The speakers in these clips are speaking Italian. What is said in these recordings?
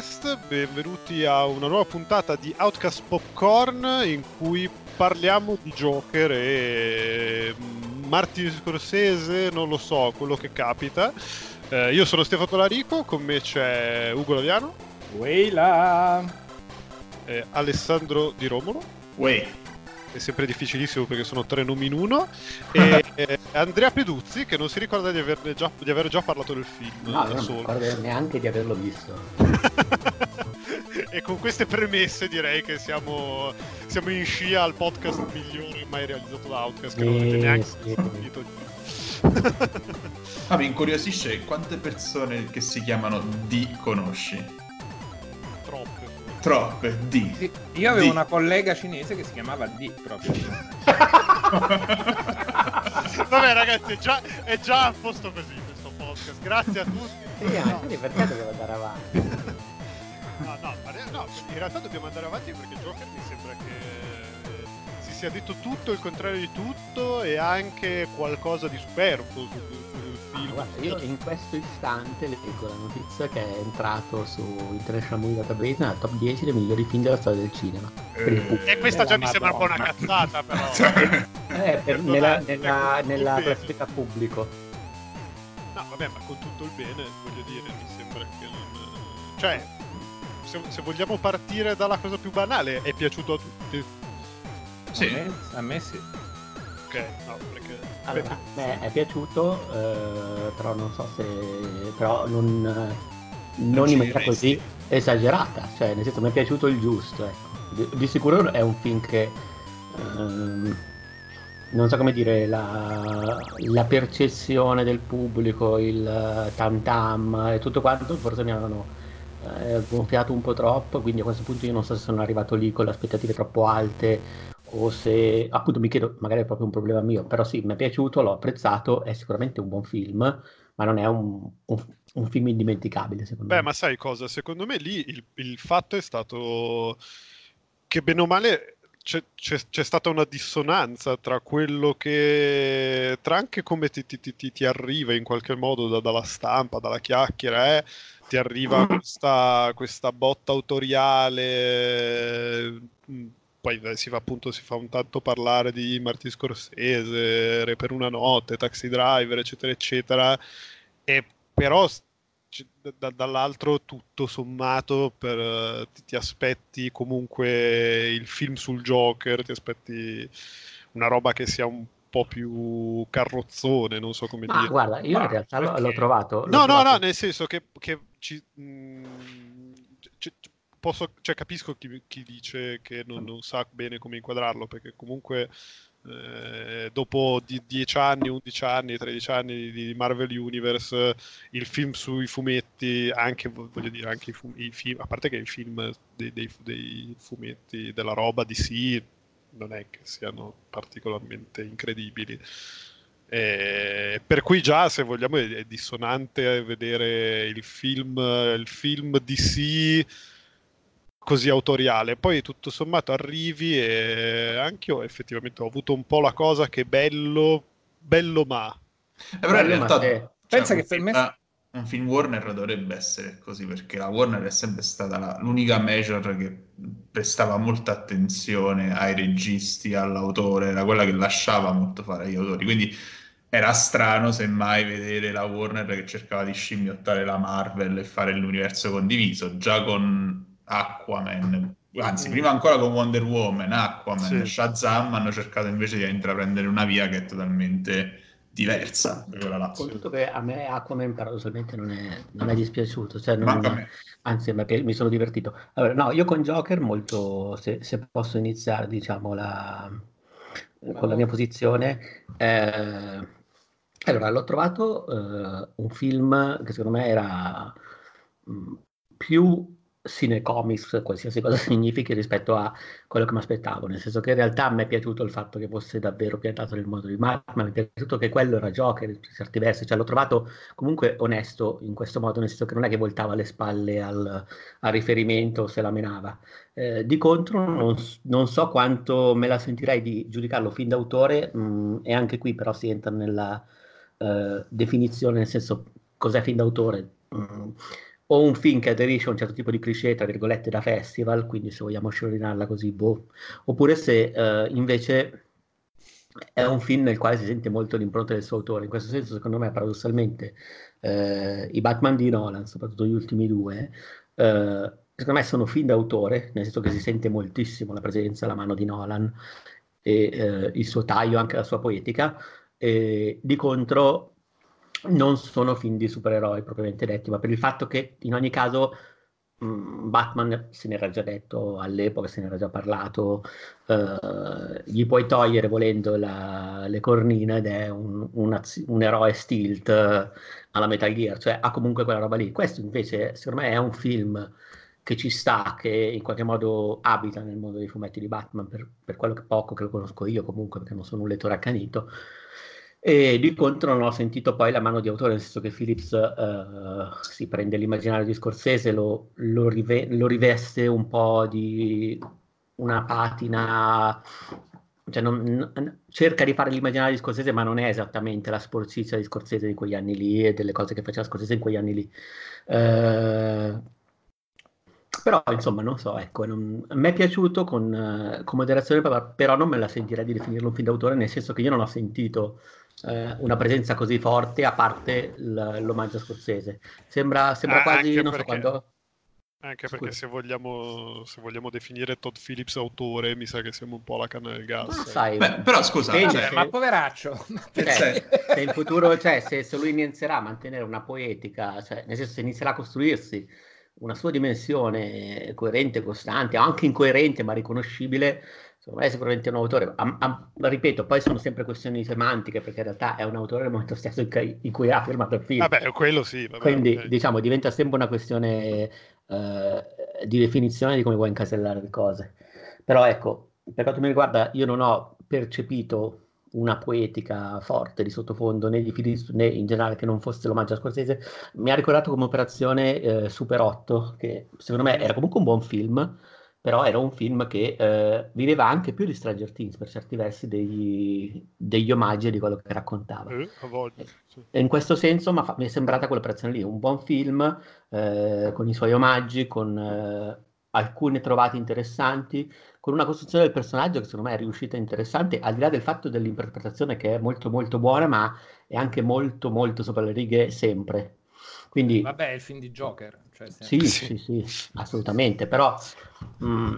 Outcast, benvenuti a una nuova puntata di Outcast Popcorn in cui parliamo di Joker e mm, Martin Scorsese, non lo so, quello che capita. Eh, io sono Stefano Tolarico, con me c'è Ugo Laviano. Weila! Eh, Alessandro Di Romolo. Wey è sempre difficilissimo perché sono tre nomi in uno. E eh, Andrea Peduzzi, che non si ricorda di, già, di aver già parlato del film. No, non ricordo neanche di averlo visto. e con queste premesse direi che siamo, siamo, in scia al podcast migliore mai realizzato da Outcast, che non avete neanche sì. sentito. ah, mi incuriosisce quante persone che si chiamano D conosci? Troppe, D. Sì, io avevo D. una collega cinese che si chiamava D proprio. Vabbè ragazzi, è già, è già a posto così questo podcast. Grazie a tutti. Sì, anche perché dobbiamo andare avanti? No, no, no, in realtà dobbiamo andare avanti perché Joker mi sembra che si sia detto tutto il contrario di tutto e anche qualcosa di superfluo su, film. Guarda, io in questo istante leggo la notizia che è entrato su International Movie Database nella top 10 dei migliori film della storia del cinema. Eh, e questa già mi sembra un po' una cazzata, però. eh, per, nella, nella, nella classifica pubblico. No, vabbè, ma con tutto il bene, voglio dire, mi sembra che non. Cioè, se, se vogliamo partire dalla cosa più banale, è piaciuto a tutti. Sì. A me, a me sì. Ok, no, perché... Allora, beh, è piaciuto, eh, però non so se... però non, non, non in maniera così esagerata, cioè nel senso mi è piaciuto il giusto, ecco. di, di, sicuro è un film che... Ehm, non so come dire, la, la, percezione del pubblico, il tam tam e tutto quanto forse mi avevano eh, gonfiato un po' troppo, quindi a questo punto io non so se sono arrivato lì con le aspettative troppo alte o se appunto mi chiedo, magari è proprio un problema mio, però sì, mi è piaciuto, l'ho apprezzato, è sicuramente un buon film, ma non è un, un, un film indimenticabile secondo Beh, me. Beh, ma sai cosa? Secondo me lì il, il fatto è stato che bene o male c'è, c'è, c'è, stata una dissonanza tra quello che tra anche come ti, ti, ti, ti arriva in qualche modo da, dalla stampa, dalla chiacchiera, eh? ti arriva questa, questa botta autoriale poi si fa appunto si fa un tanto parlare di Martin Scorsese, Re per una notte, Taxi Driver, eccetera, eccetera, e però da, dall'altro tutto sommato per, ti, ti, aspetti comunque il film sul Joker, ti aspetti una roba che sia un po' più carrozzone, non so come Ma dire. Guarda, io in realtà perché... l'ho trovato. L'ho no, trovato... no, no, nel senso che, che ci, mh, posso, cioè, capisco chi, chi dice che non, non, sa bene come inquadrarlo, perché comunque eh, dopo 10 anni, 11 anni, 13 anni di Marvel Universe, il film sui fumetti, anche, voglio dire, anche i, fum- i film, a parte che i film dei, dei, dei fumetti della roba di sì, non è che siano particolarmente incredibili. Eh, per cui già, se vogliamo, è, è dissonante vedere il film, il film DC così autoriale. Poi tutto sommato arrivi e anche io effettivamente ho avuto un po' la cosa che bello, bello ma. Eh, però in realtà cioè, pensa che per me un film Warner dovrebbe essere così perché la Warner è sempre stata la, l'unica major che prestava molta attenzione ai registi, all'autore, era quella che lasciava molto fare agli autori. Quindi era strano semmai vedere la Warner che cercava di scimmiottare la Marvel e fare l'universo condiviso. Già con Aquaman, anzi mm. prima ancora con Wonder Woman, Aquaman, sì. Shazam hanno cercato invece di intraprendere una via che è totalmente diversa. Con tutto che a me Aquaman paradossalmente non è, non è dispiaciuto, cioè non, anzi mi sono divertito. Allora, no, io con Joker molto, se, se posso iniziare diciamo la, con la mia posizione, eh, allora l'ho trovato eh, un film che secondo me era mh, mm, più cinecomics, qualsiasi cosa significhi rispetto a quello che mi aspettavo, nel senso che in realtà a me è piaciuto il fatto che fosse davvero piantato nel modo di Batman, mi è piaciuto che quello era Joker per certi versi, cioè l'ho trovato comunque onesto in questo modo, nel senso che non è che voltava le spalle al, al riferimento se la menava. Eh, di contro non, non, so quanto me la sentirei di giudicarlo fin d'autore mh, mm, e anche qui però si entra nella uh, definizione, nel senso cos'è fin d'autore. Mh, mm, o un film che aderisce a un certo tipo di cliché, tra virgolette, da festival, quindi se vogliamo sciorinarla così, boh. Oppure se eh, invece è un film nel quale si sente molto l'impronta del suo autore. In questo senso, secondo me, paradossalmente, eh, i Batman di Nolan, soprattutto gli ultimi due, eh, secondo me sono film d'autore, nel senso che si sente moltissimo la presenza, la mano di Nolan e eh, il suo taglio, anche la sua poetica. E, di contro, non sono film di supereroi propriamente detti, ma per il fatto che in ogni caso mh, Batman se ne era già detto all'epoca, se ne era già parlato, uh, gli puoi togliere volendo la, le cornine ed è un, un, un eroe stilt alla Metal Gear, cioè ha comunque quella roba lì. Questo invece secondo me è un film che ci sta, che in qualche modo abita nel mondo dei fumetti di Batman, per, per quello che poco che lo conosco io comunque, perché non sono un lettore accanito e di contro non ho sentito poi la mano di autore, nel senso che Phillips uh, si prende l'immaginario di Scorsese, lo, lo, rive- lo, riveste un po' di una patina, cioè non, cerca di fare l'immaginario di Scorsese, ma non è esattamente la sporcizia di Scorsese di quegli anni lì e delle cose che faceva Scorsese in quegli anni lì. Uh, però insomma non so, ecco, non, me è piaciuto con, uh, con moderazione, però non me la sentirei di definirlo un film d'autore, nel senso che io non ho sentito eh, una presenza così forte a parte l- l'omaggio scozzese. Sembra, sembra ah, quasi, non perché, so quando... Anche perché se vogliamo, se vogliamo, definire Todd Phillips autore, mi sa che siamo un po' la canna del gas. Ma sai, Beh, però scusa, Bene, cioè, ma poveraccio. Cioè, se in futuro, cioè, se, se, lui inizierà a mantenere una poetica, cioè, nel senso se inizierà a costruirsi una sua dimensione coerente, costante, anche incoerente ma riconoscibile, secondo me è sicuramente un autore. A, a, ripeto, poi sono sempre questioni semantiche, perché in realtà è un autore nel momento stesso in cui, in cui ha firmato il film. Vabbè, quello sì. Vabbè, Quindi, okay. diciamo, diventa sempre una questione eh, di definizione di come vuoi incasellare le cose. Però ecco, per quanto mi riguarda, io non ho percepito una poetica forte di sottofondo né di Phillips né in generale che non fosse l'omaggio a Scorsese mi ha ricordato come operazione eh, Super 8 che secondo me era comunque un buon film però era un film che eh, viveva anche più di Stranger Things per certi versi degli, degli omaggi di quello che raccontava. Eh, voglio, sì. E in questo senso fa, mi è sembrata quell'operazione lì, un buon film eh, con i suoi omaggi, con eh, alcune trovate interessanti, con una costruzione del personaggio che secondo me è riuscita interessante, al di là del fatto dell'interpretazione che è molto molto buona, ma è anche molto molto sopra le righe sempre. Quindi, Vabbè, è il film di Joker. Cioè, sì, sì, sì, assolutamente, però... Mm,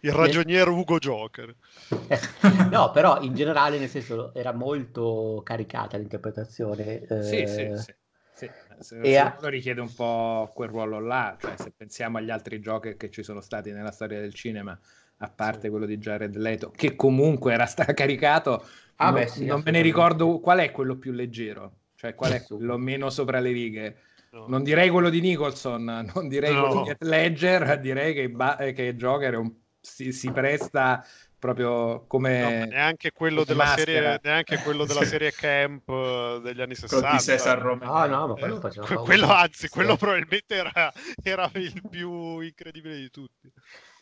il ragioniere Ugo Joker. no, però in generale, nel senso, era molto caricata l'interpretazione. Eh... Sì, sì, sì. Sì, se, e a... richiede un po' quel ruolo là, cioè se pensiamo agli altri Joker che ci sono stati nella storia del cinema, a parte sì. quello di Jared Leto, che comunque era stracaricato, ah, non, beh, sì, non me ne ricordo qual è quello più leggero. Cioè, qual è quello meno sopra le righe? No. Non direi quello di Nicholson, non direi no. quello di Ledger, direi che, ba- che Joker un... si, si, presta proprio come no, neanche quello della serie neanche quello della serie Camp eh, degli anni 60 di Cesar Romero. Ah, no, ma quello, eh, quello anzi quello probabilmente era, era, il più incredibile di tutti.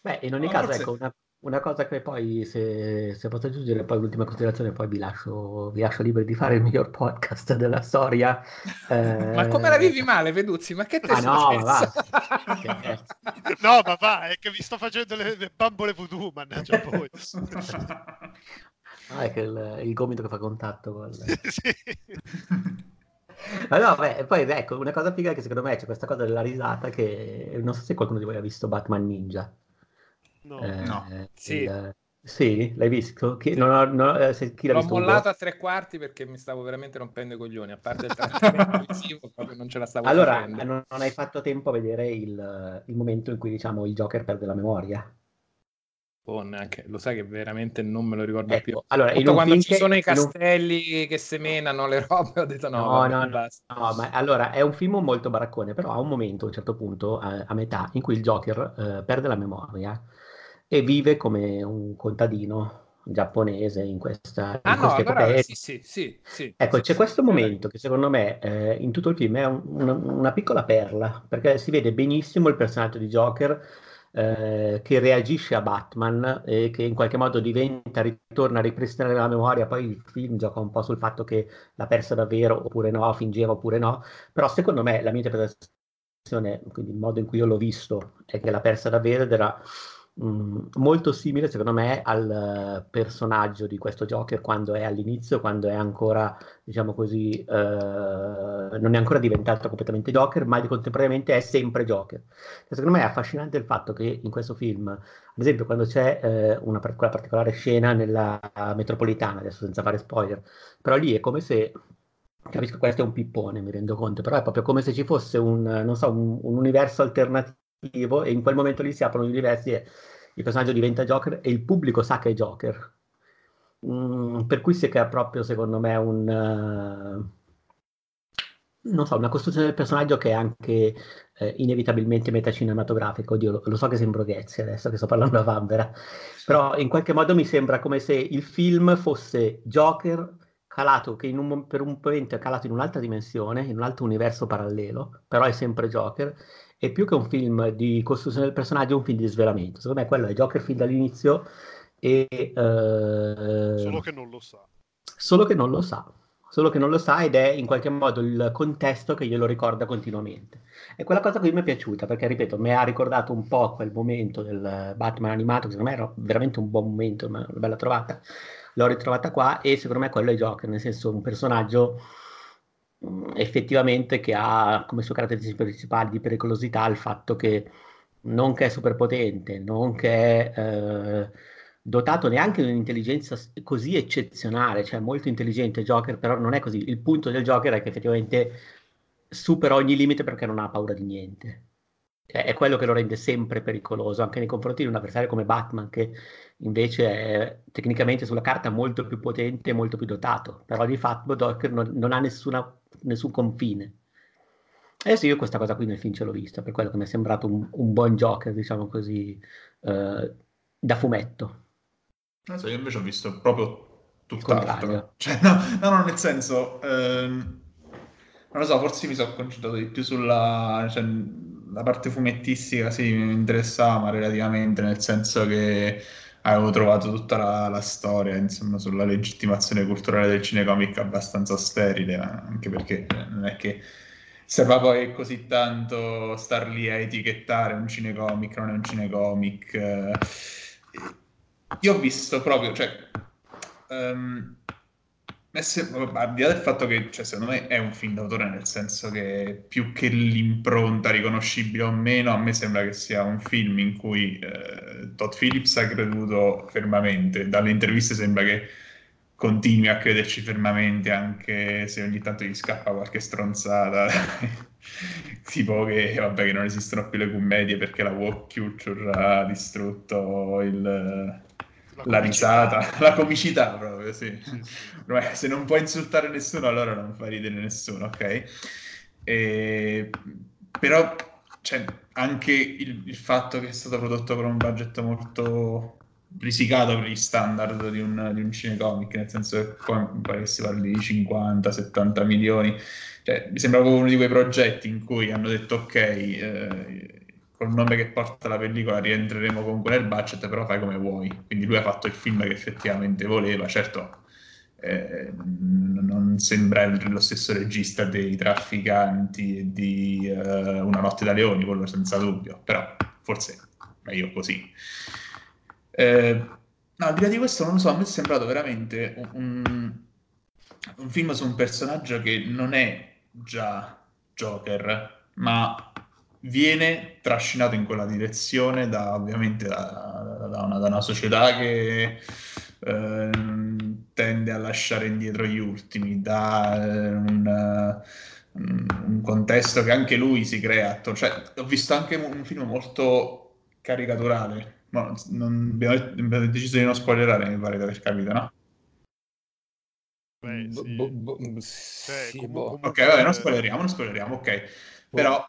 Beh in ogni no, caso forse... ecco una, una cosa che poi, se, se, posso aggiungere, poi l'ultima considerazione, poi vi lascio, vi lascio liberi di fare il miglior podcast della storia. Eh... ma come la vivi male, Veduzzi? Ma che te ah, no, ma va. no, ma va, è che vi sto facendo le, le bambole voodoo, mannaggia poi. ah, è che il, il, gomito che fa contatto con... sì. Ma no, beh, poi ecco, una cosa figa è che secondo me c'è questa cosa della risata che non so se qualcuno di voi ha visto Batman Ninja. No. Eh, no. Sì. Il, sì, l'hai visto? Chi, non ho, non, eh, se, chi l'ha L'ho visto mollato a tre quarti perché mi stavo veramente rompendo i coglioni, a parte il trattamento visivo, proprio non ce la stavo allora. Allora, non, hai fatto tempo a vedere il, il, momento in cui, diciamo, il Joker perde la memoria? Oh, neanche, lo sai che veramente non me lo ricordo ecco, più. Allora, quando ci sono i castelli un... che semenano le robe, ho detto no, no, vabbè, no, no, no, ma allora è un film molto baraccone, però ha un momento, a un certo punto, a, a metà, in cui il Joker eh, perde la memoria e vive come un contadino giapponese in questa ah, in no, allora, sì, sì, sì, sì, ecco sì, c'è questo momento che secondo me eh, in tutto il film è un, una, una, piccola perla perché si vede benissimo il personaggio di Joker eh, che reagisce a Batman e che in qualche modo diventa, ritorna a ripristinare la memoria. Poi il film gioca un po' sul fatto che l'ha persa davvero oppure no, fingeva oppure no. Però secondo me la mia interpretazione quindi il modo in cui io l'ho visto, è che la persa davvero era Mm, molto simile secondo me al personaggio di questo Joker quando è all'inizio, quando è ancora, diciamo così, uh, non è ancora diventato completamente Joker, ma contemporaneamente è sempre Joker. E secondo me è affascinante il fatto che in questo film, ad esempio, quando c'è uh, una quella particolare scena nella metropolitana, adesso senza fare spoiler, però lì è come se capisco questo è un pippone, mi rendo conto, però è proprio come se ci fosse un, so, un, un universo alternativo e in quel momento lì si aprono gli universi e il personaggio diventa Joker e il pubblico sa che è Joker. Mm, per cui si crea proprio, secondo me, un... Uh, so, una costruzione del personaggio che è anche eh, inevitabilmente metacinematografica. Oddio, lo, lo, so che sembro Ghezzi adesso che sto parlando a Vanvera, però in qualche modo mi sembra come se il film fosse Joker calato, che un, per un momento è calato in un'altra dimensione, in un altro universo parallelo, però è sempre Joker, e più che un film di costruzione del personaggio è un film di svelamento. Secondo me quello è Joker fin dall'inizio e... Eh, solo che non lo sa. Solo che non lo sa. Solo che non lo sa ed è in qualche modo il contesto che glielo ricorda continuamente. E quella cosa qui mi è piaciuta perché, ripeto, mi ha ricordato un po' quel momento del Batman animato, che secondo me era veramente un buon momento, una bella trovata. L'ho ritrovata qua e secondo me quello è Joker, nel senso un personaggio effettivamente che ha come sue caratteristiche principali di pericolosità il fatto che non che è superpotente, non che è eh, dotato neanche di un'intelligenza così eccezionale, cioè molto intelligente Joker, però non è così. Il punto del Joker è che effettivamente supera ogni limite perché non ha paura di niente. Cioè, è quello che lo rende sempre pericoloso, anche nei confronti di un avversario come Batman, che invece è tecnicamente sulla carta molto più potente e molto più dotato, però di fatto Joker non, non ha nessuna nessun confine. E sì, io questa cosa qui nel film ce l'ho vista, per quello che mi è sembrato un, un buon Joker, diciamo così, eh, da fumetto. So, io invece ho visto proprio tutt'altro. Cioè, no, no, no, nel senso, ehm, non lo so, forse mi sono concentrato di più sulla cioè, la parte fumettistica, sì, mi interessava, relativamente, nel senso che avevo trovato tutta la, la, storia insomma, sulla legittimazione culturale del cinecomic abbastanza sterile, anche perché non è che serva poi così tanto star lì a etichettare un cinecomic, non è un cinecomic. Io ho visto proprio, cioè, um, al di là del fatto che cioè, secondo me è un film d'autore nel senso che più che l'impronta riconoscibile o meno a me sembra che sia un film in cui eh, Todd Phillips ha creduto fermamente. Dalle interviste sembra che continui a crederci fermamente anche se ogni tanto gli scappa qualche stronzata. Tipo che, vabbè, che non esistono più le commedie perché la walk culture ha distrutto il la, la risata, la comicità proprio, sì. Se non puoi insultare nessuno, allora non fa ridere nessuno, ok? E... Però cioè, anche il, il, fatto che è stato prodotto con un budget molto risicato per gli standard di un, di un cinecomic, nel senso che poi mi pare che si parli di 50-70 milioni. Cioè, mi sembra uno di quei progetti in cui hanno detto ok, eh, col nome che porta la pellicola rientreremo comunque nel budget, però fai come vuoi. Quindi lui ha fatto il film che effettivamente voleva, certo eh, non sembra lo stesso regista dei trafficanti e di uh, Una notte da leoni, quello senza dubbio, però forse meglio così. Eh, no, al di là di questo non lo so, a me è sembrato veramente un, un film su un personaggio che non è già Joker, ma viene trascinato in quella direzione da ovviamente da, da, una, da una, società che eh, tende a lasciare indietro gli ultimi, da eh, un, un, contesto che anche lui si crea. Cioè, ho visto anche un film molto caricaturale. No, non, abbiamo, abbiamo, deciso di non spoilerare, mi pare di aver capito, no? Beh, sì. Bo, bo, cioè, comunque... Ok, vabbè, non spoileriamo, non spoileriamo, ok. Però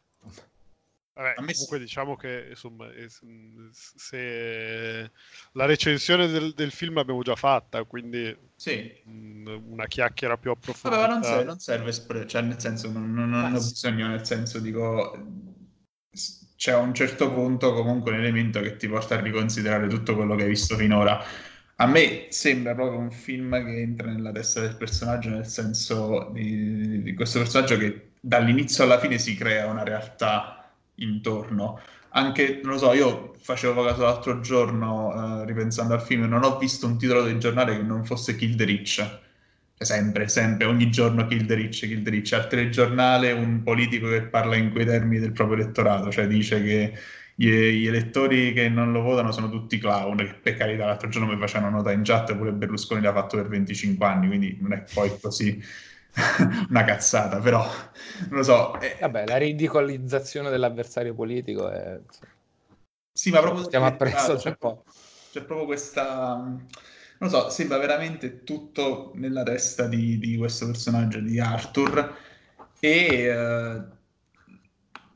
Vabbè, comunque diciamo che insomma, se la recensione del, del, film l'abbiamo già fatta, quindi sì. una chiacchiera più approfondita. Vabbè, non serve, non serve cioè nel senso non, non, non ho bisogno, nel senso dico c'è a un certo punto comunque un elemento che ti porta a riconsiderare tutto quello che hai visto finora. A me sembra proprio un film che entra nella testa del personaggio, nel senso di, di questo personaggio che dall'inizio alla fine si crea una realtà intorno. Anche, non lo so, io facevo caso l'altro giorno, eh, ripensando al film, non ho visto un titolo del giornale che non fosse Kill the Rich. Sempre, sempre, ogni giorno Kill the Rich, Kill the Rich. Al telegiornale un politico che parla in quei termini del proprio elettorato, cioè dice che gli, gli, elettori che non lo votano sono tutti clown, che per carità l'altro giorno mi facevano nota in chat, pure Berlusconi l'ha fatto per 25 anni, quindi non è poi così una cazzata, però non lo so. È... Vabbè, la ridicolizzazione dell'avversario politico è... Sì, ma proprio... Stiamo appresso c'è, po'. c'è proprio questa... Non lo so, sembra veramente tutto nella testa di, di questo personaggio, di Arthur, e... Uh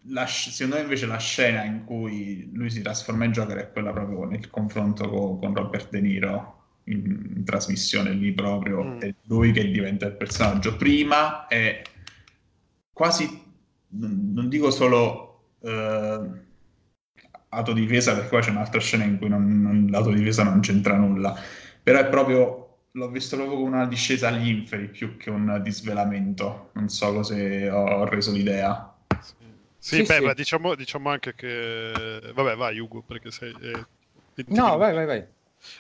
la, secondo me invece la scena in cui lui si trasforma in Joker è quella proprio nel confronto con, con Robert De Niro in, in trasmissione lì proprio mm. è lui che diventa il personaggio prima è quasi non, non dico solo eh, autodifesa perché poi c'è un'altra scena in cui non, non, l'autodifesa non c'entra nulla però è proprio l'ho visto proprio come una discesa agli inferi più che un disvelamento non so se ho reso l'idea sì, sì, beh, sì. Ma diciamo, diciamo, anche che... Vabbè, vai Ugo, perché sei... Eh, no, vai, vai, vai.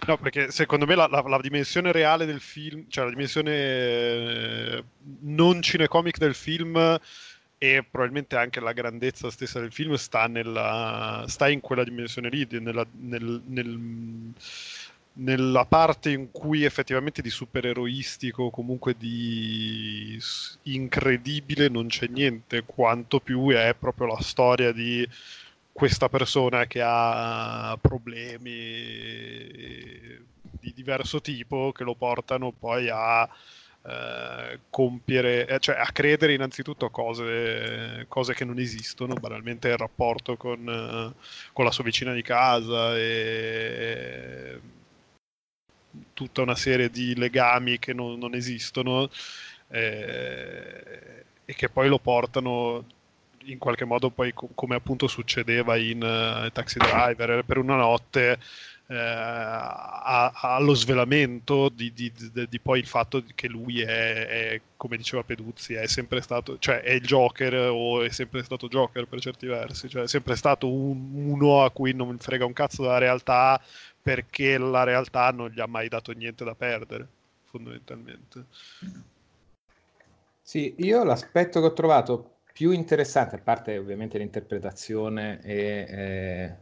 No, perché secondo me la, la, la, dimensione reale del film, cioè la dimensione eh, non cinecomic del film e probabilmente anche la grandezza stessa del film sta, nella, sta in quella dimensione lì, nella, nel, nel nella parte in cui effettivamente di supereroistico, comunque di incredibile, non c'è niente, quanto più è proprio la storia di questa persona che ha problemi di diverso tipo che lo portano poi a eh, compiere, eh, cioè a credere innanzitutto a cose, cose, che non esistono, banalmente il rapporto con, eh, con la sua vicina di casa e tutta una serie di legami che non, non esistono eh, e che poi lo portano in qualche modo poi co- come appunto succedeva in uh, Taxi Driver per una notte eh, allo svelamento di, di, di, di, poi il fatto che lui è, è, come diceva Peduzzi è sempre stato cioè è il Joker o è sempre stato Joker per certi versi cioè è sempre stato un, uno a cui non frega un cazzo della realtà perché la realtà non gli ha mai dato niente da perdere, fondamentalmente. Sì, io l'aspetto che ho trovato più interessante, a parte ovviamente l'interpretazione e eh,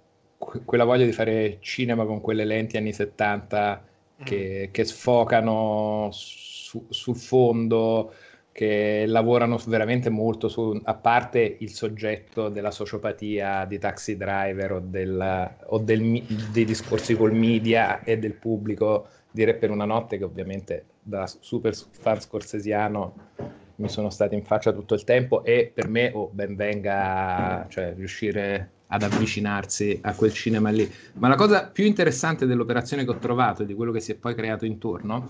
quella voglia di fare cinema con quelle lenti anni 70 che, mm. che sfocano su, sul fondo, che lavorano veramente molto su, a parte il soggetto della sociopatia di taxi driver o, del, o del, dei discorsi col media e del pubblico di Re per una notte che ovviamente da super fan scorsesiano mi sono stati in faccia tutto il tempo e per me oh, ben venga cioè, riuscire ad avvicinarsi a quel cinema lì. Ma la cosa più interessante dell'operazione che ho trovato e di quello che si è poi creato intorno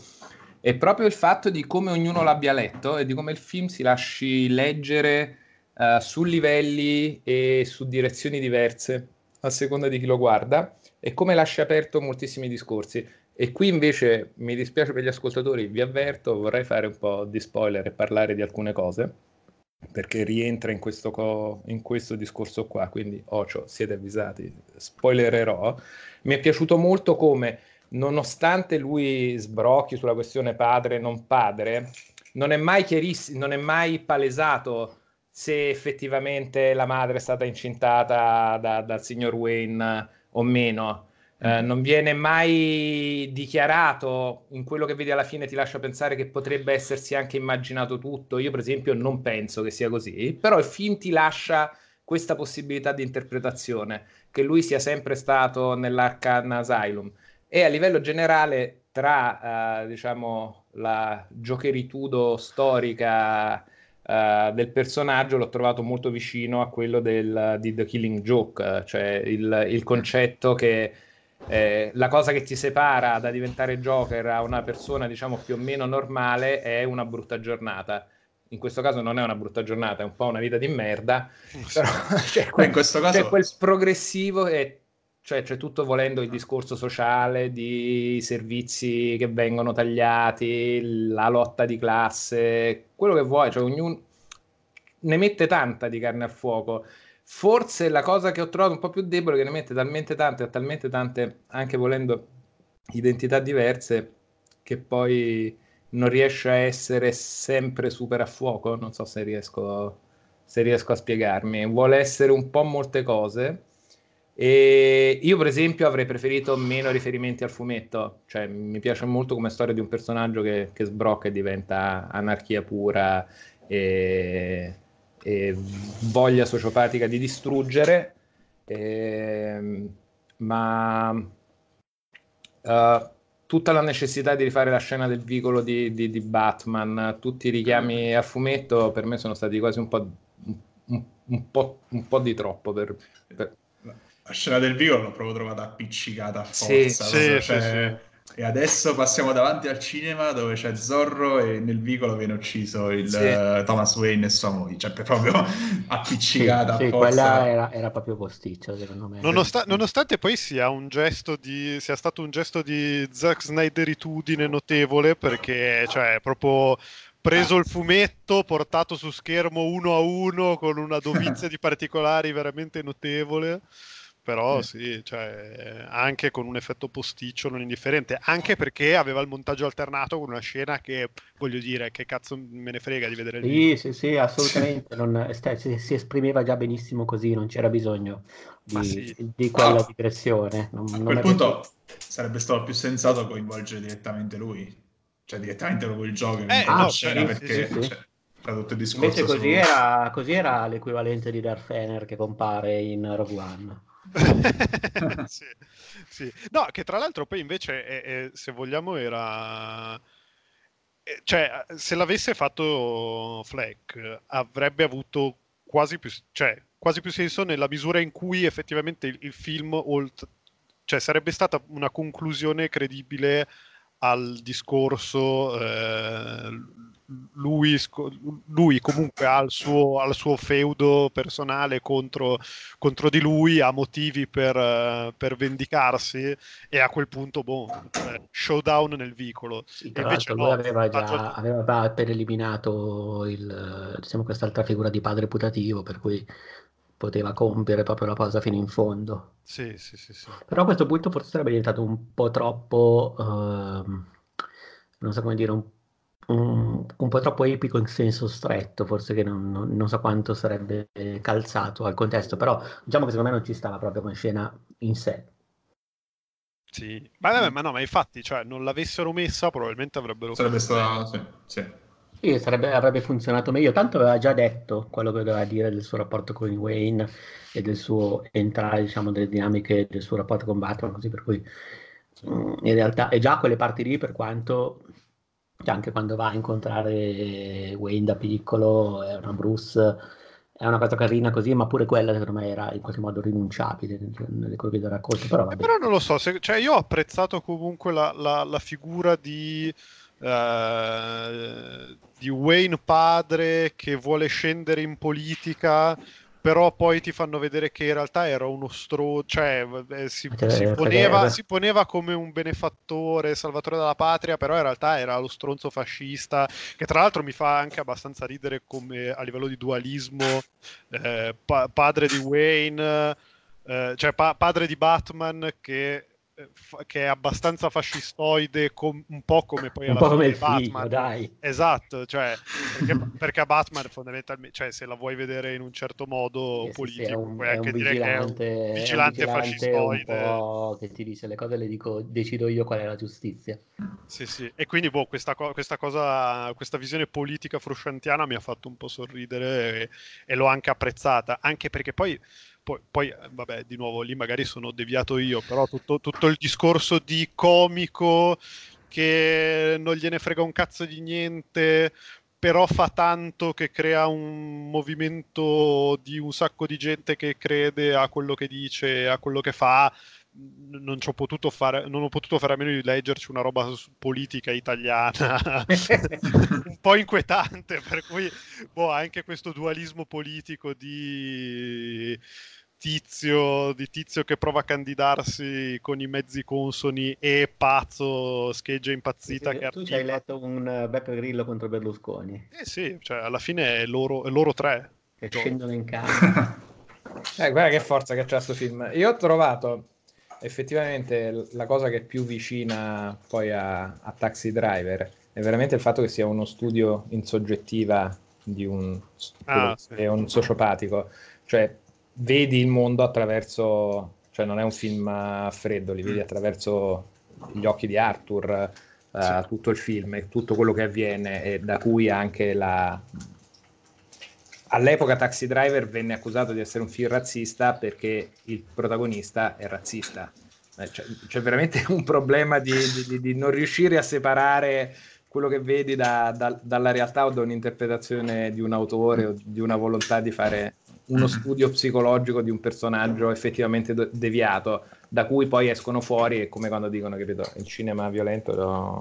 è proprio il fatto di come ognuno l'abbia letto e di come il film si lasci leggere uh, su livelli e su direzioni diverse a seconda di chi lo guarda e come lascia aperto moltissimi discorsi. E qui invece mi dispiace per gli ascoltatori, vi avverto, vorrei fare un po' di spoiler e parlare di alcune cose, perché rientra in questo, co- in questo discorso qua, quindi Ocio, siete avvisati, spoilererò. Mi è piaciuto molto come nonostante lui sbrocchi sulla questione padre non padre, non è mai chiarissimo, non è mai palesato se effettivamente la madre è stata incintata da, dal signor Wayne o meno. Eh, non viene mai dichiarato in quello che vedi alla fine ti lascia pensare che potrebbe essersi anche immaginato tutto. Io, per esempio, non penso che sia così, però il film ti lascia questa possibilità di interpretazione che lui sia sempre stato nell'Arcan Asylum e a livello generale tra uh, diciamo la giocheritudo storica uh, del personaggio l'ho trovato molto vicino a quello del, di The Killing Joke, cioè il, il concetto che eh, la cosa che ti separa da diventare Joker a una persona diciamo più o meno normale è una brutta giornata. In questo caso non è una brutta giornata, è un po' una vita di merda, però c'è quel, in questo caso... c'è quel progressivo e cioè c'è tutto volendo il discorso sociale di servizi che vengono tagliati, la lotta di classe, quello che vuoi, cioè ognuno ne mette tanta di carne al fuoco, Forse la cosa che ho trovato un po' più debole, che ne mette talmente tante, ha talmente tante, anche volendo identità diverse, che poi non riesce a essere sempre super a fuoco. Non so se riesco, se riesco a spiegarmi. Vuole essere un po' molte cose. E io, per esempio, avrei preferito meno riferimenti al fumetto. Cioè, mi piace molto come storia di un personaggio che, che sbrocca e diventa anarchia pura. E e voglia sociopatica di distruggere, eh, ma uh, tutta la necessità di rifare la scena del vicolo di, di, di, Batman, tutti i richiami a fumetto per me sono stati quasi un po', un, un po', un po di troppo. Per, per... La scena del vicolo l'ho proprio trovata appiccicata a forza. Sì, sì, cioè... sì, e adesso passiamo davanti al cinema dove c'è Zorro e nel vicolo viene ucciso il sì. uh, Thomas Wayne e sua moglie, cioè proprio appiccicata. Sì, sì quella era, era, proprio posticcia secondo me. Nonost- nonostante poi sia un gesto di, sia stato un gesto di Zack Snyderitudine notevole perché cioè proprio preso il fumetto, portato su schermo uno a uno con una dovizia di particolari veramente notevole però eh. sì, cioè, anche con un effetto posticcio non indifferente, anche perché aveva il montaggio alternato con una scena che, voglio dire, che cazzo me ne frega di vedere il Sì, sì, sì, assolutamente, non, si, si, esprimeva già benissimo così, non c'era bisogno di, sì. di quella oh. direzione. Non, a quel punto più... sarebbe stato più sensato coinvolgere direttamente lui, cioè direttamente proprio il gioco, eh, no, scena sì, perché... Sì, cioè, tradotto il discorso Invece così, su... era, così era l'equivalente di Darth Fener che compare in Rogue One. sì, sì. No, che tra l'altro poi invece, è, è, se vogliamo, era... Cioè, se l'avesse fatto Fleck, avrebbe avuto quasi più, cioè, quasi più senso nella misura in cui effettivamente il, il film, olt- cioè, sarebbe stata una conclusione credibile al discorso eh, lui, lui, comunque ha il suo, ha il suo feudo personale contro, contro, di lui, ha motivi per, per, vendicarsi e a quel punto, boh, eh, showdown nel vicolo. Sì, tra invece no, lui aveva già fatto... aveva appena eliminato il, diciamo, quest'altra figura di padre putativo, per cui poteva compiere proprio la cosa fino in fondo. Sì, sì, sì, sì. Però a questo punto forse sarebbe diventato un po' troppo, uh, non so come dire, un un, un, po' troppo epico in senso stretto, forse che non, non, non, so quanto sarebbe calzato al contesto, però diciamo che secondo me non ci stava proprio come scena in sé. Sì, ma, ma no, ma infatti, cioè, non l'avessero messa, probabilmente avrebbero... Sarebbe stato... Sì, sì. Sì sarebbe, avrebbe funzionato meglio. Tanto aveva già detto quello che doveva dire del suo rapporto con Wayne e del suo entrare, diciamo, delle dinamiche del suo rapporto con Batman, così per cui mm, in realtà è già quelle parti lì, per quanto cioè, anche quando va a incontrare Wayne da piccolo, è una Bruce, è una cosa carina così, ma pure quella secondo me era in qualche modo rinunciabile nelle cose del racconto. Però, però non lo so, se, cioè io ho apprezzato comunque la, la, la figura di... Uh, di Wayne padre che vuole scendere in politica però poi ti fanno vedere che in realtà era uno stro, cioè eh, si, si, poneva, si, poneva, come un benefattore, salvatore della patria, però in realtà era lo stronzo fascista, che tra l'altro mi fa anche abbastanza ridere come a livello di dualismo, eh, pa- padre di Wayne, eh, cioè pa- padre di Batman che eh, che è abbastanza fascistoide, com- un po' come poi un po' come il Batman. Figlio, dai. Esatto, cioè, perché, perché, a Batman fondamentalmente, cioè, se la vuoi vedere in un certo modo sì, politico, sì, un, puoi anche dire che è un vigilante, vigilante fascistoide. che ti dice le cose le dico, decido io qual è la giustizia. Sì, sì, e quindi boh, questa, co- questa cosa, questa visione politica frusciantiana mi ha fatto un po' sorridere e, e l'ho anche apprezzata, anche perché poi poi, poi, eh, vabbè, di nuovo lì magari sono deviato io, però tutto, tutto, il discorso di comico che non gliene frega un cazzo di niente, però fa tanto che crea un movimento di un sacco di gente che crede a quello che dice, a quello che fa. Non, ho potuto fare, non ho potuto fare a meno di leggerci una roba politica italiana un po' inquietante, per cui boh, anche questo dualismo politico di tizio, di tizio che prova a candidarsi con i mezzi consoni e pazzo, scheggia impazzita. Sì, che tu ci hai letto un uh, Beppe Grillo contro Berlusconi. Eh sì, cioè alla fine è loro, è loro tre. Che scendono in campo. Eh, guarda che forza che c'ha questo film. Io ho trovato effettivamente la cosa che è più vicina poi a, a Taxi Driver è veramente il fatto che sia uno studio in soggettiva di un, ah, sì. un sociopatico. Cioè, vedi il mondo attraverso... Cioè, non è un film a freddo, li vedi mm. attraverso gli occhi di Arthur, uh, sì. tutto il film e tutto quello che avviene e da cui anche la... All'epoca Taxi Driver venne accusato di essere un film razzista perché il protagonista è razzista. Eh, c'è, c'è veramente un problema di, di, di, non riuscire a separare quello che vedi da, da, dalla realtà o da un'interpretazione di un autore o di una volontà di fare uno studio psicologico di un personaggio effettivamente deviato, da cui poi escono fuori, è come quando dicono, capito, il cinema violento no,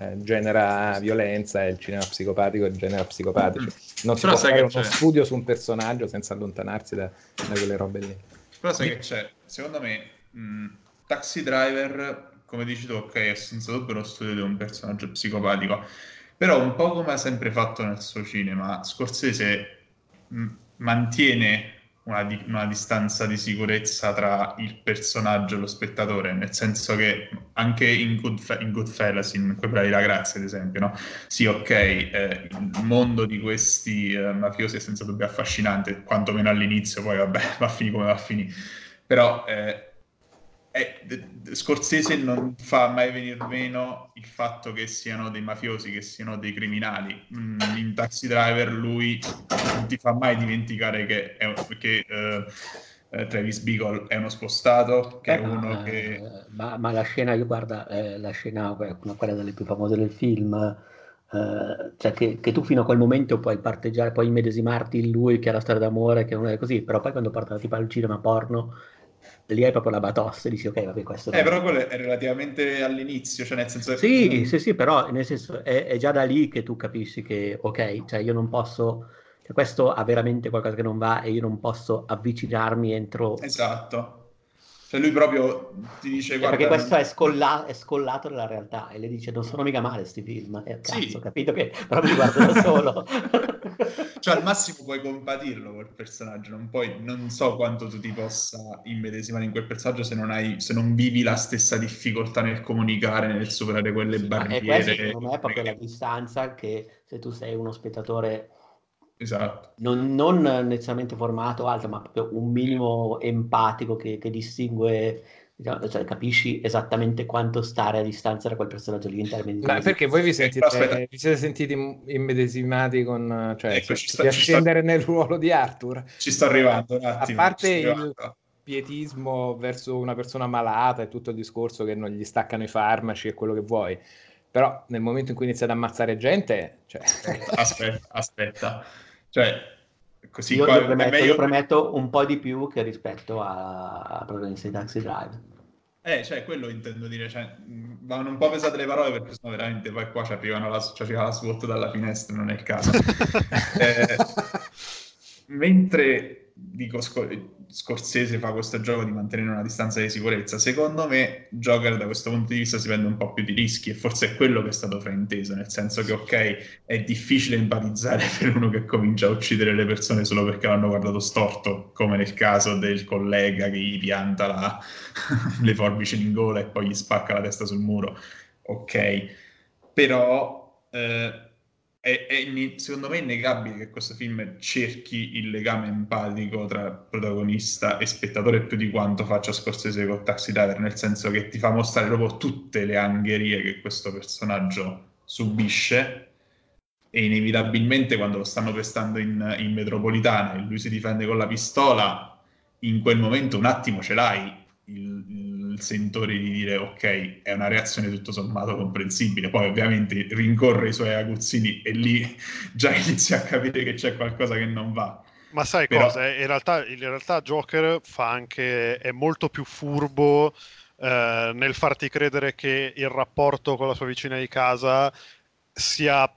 eh, genera violenza e il cinema psicopatico genera psicopatici. Mm. Non si Però può fare uno c'è. studio su un personaggio senza allontanarsi da, da quelle robe lì. Però sai che c'è, secondo me, mh, mm, Taxi Driver, come dici tu, ok, è senza dubbio lo studio di un personaggio psicopatico, però un po' come ha sempre fatto nel suo cinema, Scorsese mh, mm, mantiene una, di, una, distanza di sicurezza tra il personaggio e lo spettatore, nel senso che anche in, Good, in Goodfellas, in bravi la grazia, ad esempio, no? sì, ok, eh, il mondo di questi eh, mafiosi è senza dubbio affascinante, quantomeno all'inizio, poi vabbè, va a finire come va a finire, però... Eh, eh, Scorsese non fa mai venire meno il fatto che siano dei mafiosi, che siano dei criminali. Mm, in Taxi Driver lui non ti fa mai dimenticare che, è, che uh, Travis Beagle è uno spostato, che eh, è uno ma, che... Ma, ma, la scena, io guarda, eh, la scena, quella delle più famose del film, eh, cioè che, che, tu fino a quel momento puoi parteggiare, puoi immedesimarti in lui che è la storia d'amore, che non è così, però poi quando partono tipo al cinema porno lì hai proprio la batossa e dici ok vabbè questo eh però quello è relativamente all'inizio cioè nel senso sì che... sì sì però nel senso è, è, già da lì che tu capisci che ok cioè io non posso cioè, questo ha veramente qualcosa che non va e io non posso avvicinarmi entro esatto cioè lui proprio ti dice guarda... Perché questo è, scolla- è, scollato dalla realtà e le dice non sono mica male questi film. E eh, cazzo, sì. ho capito che però mi guardo da solo. cioè al massimo puoi compatirlo col personaggio, non puoi, non so quanto tu ti possa immedesimare in quel personaggio se non, hai, se non vivi la stessa difficoltà nel comunicare, nel superare quelle sì, barriere. E questo secondo me è proprio la distanza che se tu sei uno spettatore Esatto. Non, non, necessariamente formato altro, ma proprio un minimo empatico che, che distingue, diciamo, cioè capisci esattamente quanto stare a distanza da quel personaggio lì in termini di... Ma perché voi vi, sentite, vi siete sentiti immedesimati con... cioè, ecco, sta, di ascendere nel ruolo di Arthur? Ci sto arrivando un attimo. A parte il pietismo verso una persona malata e tutto il discorso che non gli staccano i farmaci e quello che vuoi, però nel momento in cui iniziate ad ammazzare gente... Cioè... aspetta, aspetta. Cioè, così io, qua, io, premetto, io premetto un po' di più che rispetto a, a protagonista di Taxi Drive. Eh, cioè, quello intendo dire, cioè, vanno un po' pesate le parole perché sono veramente poi qua ci arrivano la, ci arriva la SWAT dalla finestra, non è il caso. eh, mentre dico Scorsese fa questo gioco di mantenere una distanza di sicurezza. Secondo me, Joker da questo punto di vista si prende un po' più di rischi e forse è quello che è stato frainteso, nel senso che, ok, è difficile empatizzare per uno che comincia a uccidere le persone solo perché l'hanno guardato storto, come nel caso del collega che gli pianta la... le forbici in gola e poi gli spacca la testa sul muro. Ok, però... Eh, è, è, secondo me è innegabile che questo film cerchi il legame empatico tra protagonista e spettatore più di quanto faccia Scorsese con Taxi Driver, nel senso che ti fa mostrare proprio tutte le angherie che questo personaggio subisce. E inevitabilmente quando lo stanno pestando in, in metropolitana e lui si difende con la pistola, in quel momento un attimo ce l'hai il, il sentore di dire ok, è una reazione tutto sommato comprensibile, poi ovviamente rincorre i suoi aguzzini e lì già inizia a capire che c'è qualcosa che non va. Ma sai Però... cosa? In realtà, in realtà Joker fa anche, è molto più furbo eh, nel farti credere che il rapporto con la sua vicina di casa sia,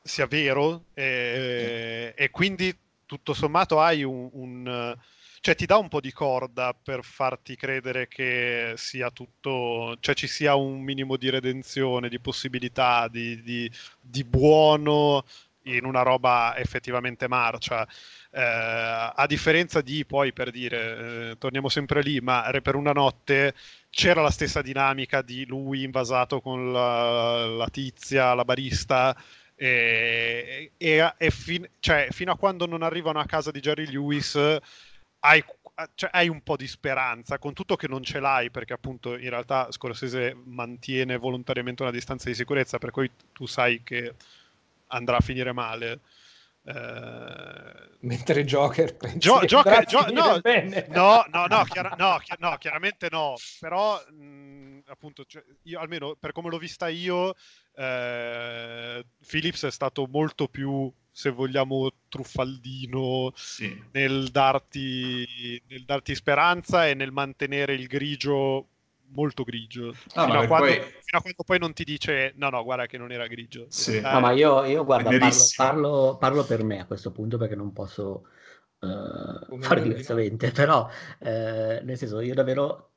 sia vero e, e, quindi tutto sommato hai un, un cioè ti dà un po' di corda per farti credere che sia tutto, cioè ci sia un minimo di redenzione, di possibilità, di, di, di buono in una roba effettivamente marcia. Eh, a differenza di poi per dire, eh, torniamo sempre lì, ma per una notte c'era la stessa dinamica di lui invasato con la, la tizia, la barista. E, e, e fin, cioè, fino a quando non arrivano a casa di Jerry Lewis hai, cioè, hai, un po' di speranza, con tutto che non ce l'hai, perché appunto in realtà Scorsese mantiene volontariamente una distanza di sicurezza, per cui tu sai che andrà a finire male. Eh... Mentre Joker Gio- Joker, Gio- no, no, no, no, chiara- no, chi- no, chiaramente no, però mh, appunto cioè, io almeno per come l'ho vista io eh, Phillips è stato molto più se vogliamo truffaldino sì. nel, darti, nel darti speranza e nel mantenere il grigio molto grigio. No, fino, a quando, poi... fino, a quando, poi... non ti dice no, no, guarda che non era grigio. Sì. No, ma io, io guarda, parlo, parlo, parlo, per me a questo punto perché non posso uh, fare diversamente, però eh, nel senso io davvero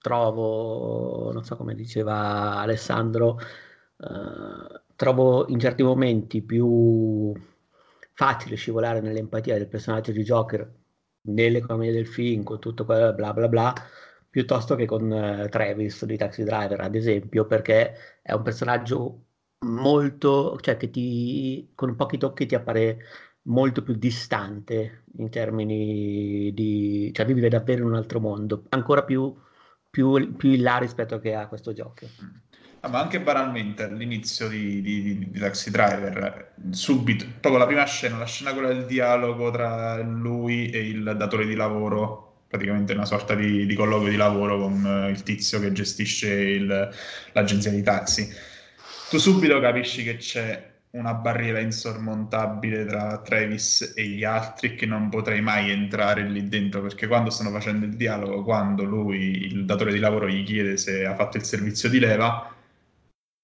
trovo, non so come diceva Alessandro, uh, trovo in certi momenti più facile scivolare nell'empatia del personaggio di Joker nell'economia del film, con tutto quello bla bla bla, piuttosto che con uh, Travis di Taxi Driver, ad esempio, perché è un personaggio molto, cioè che ti, con pochi tocchi ti appare molto più distante in termini di, cioè vive davvero in un altro mondo, ancora più, più, più in là rispetto che a questo gioco. Ah, ma anche banalmente all'inizio di, di, di, Taxi Driver, subito, proprio la prima scena, la scena quella del dialogo tra lui e il datore di lavoro praticamente una sorta di, di colloquio di lavoro con uh, il tizio che gestisce il, l'agenzia di taxi. Tu subito capisci che c'è una barriera insormontabile tra Travis e gli altri che non potrei mai entrare lì dentro perché quando stanno facendo il dialogo, quando lui, il datore di lavoro, gli chiede se ha fatto il servizio di leva,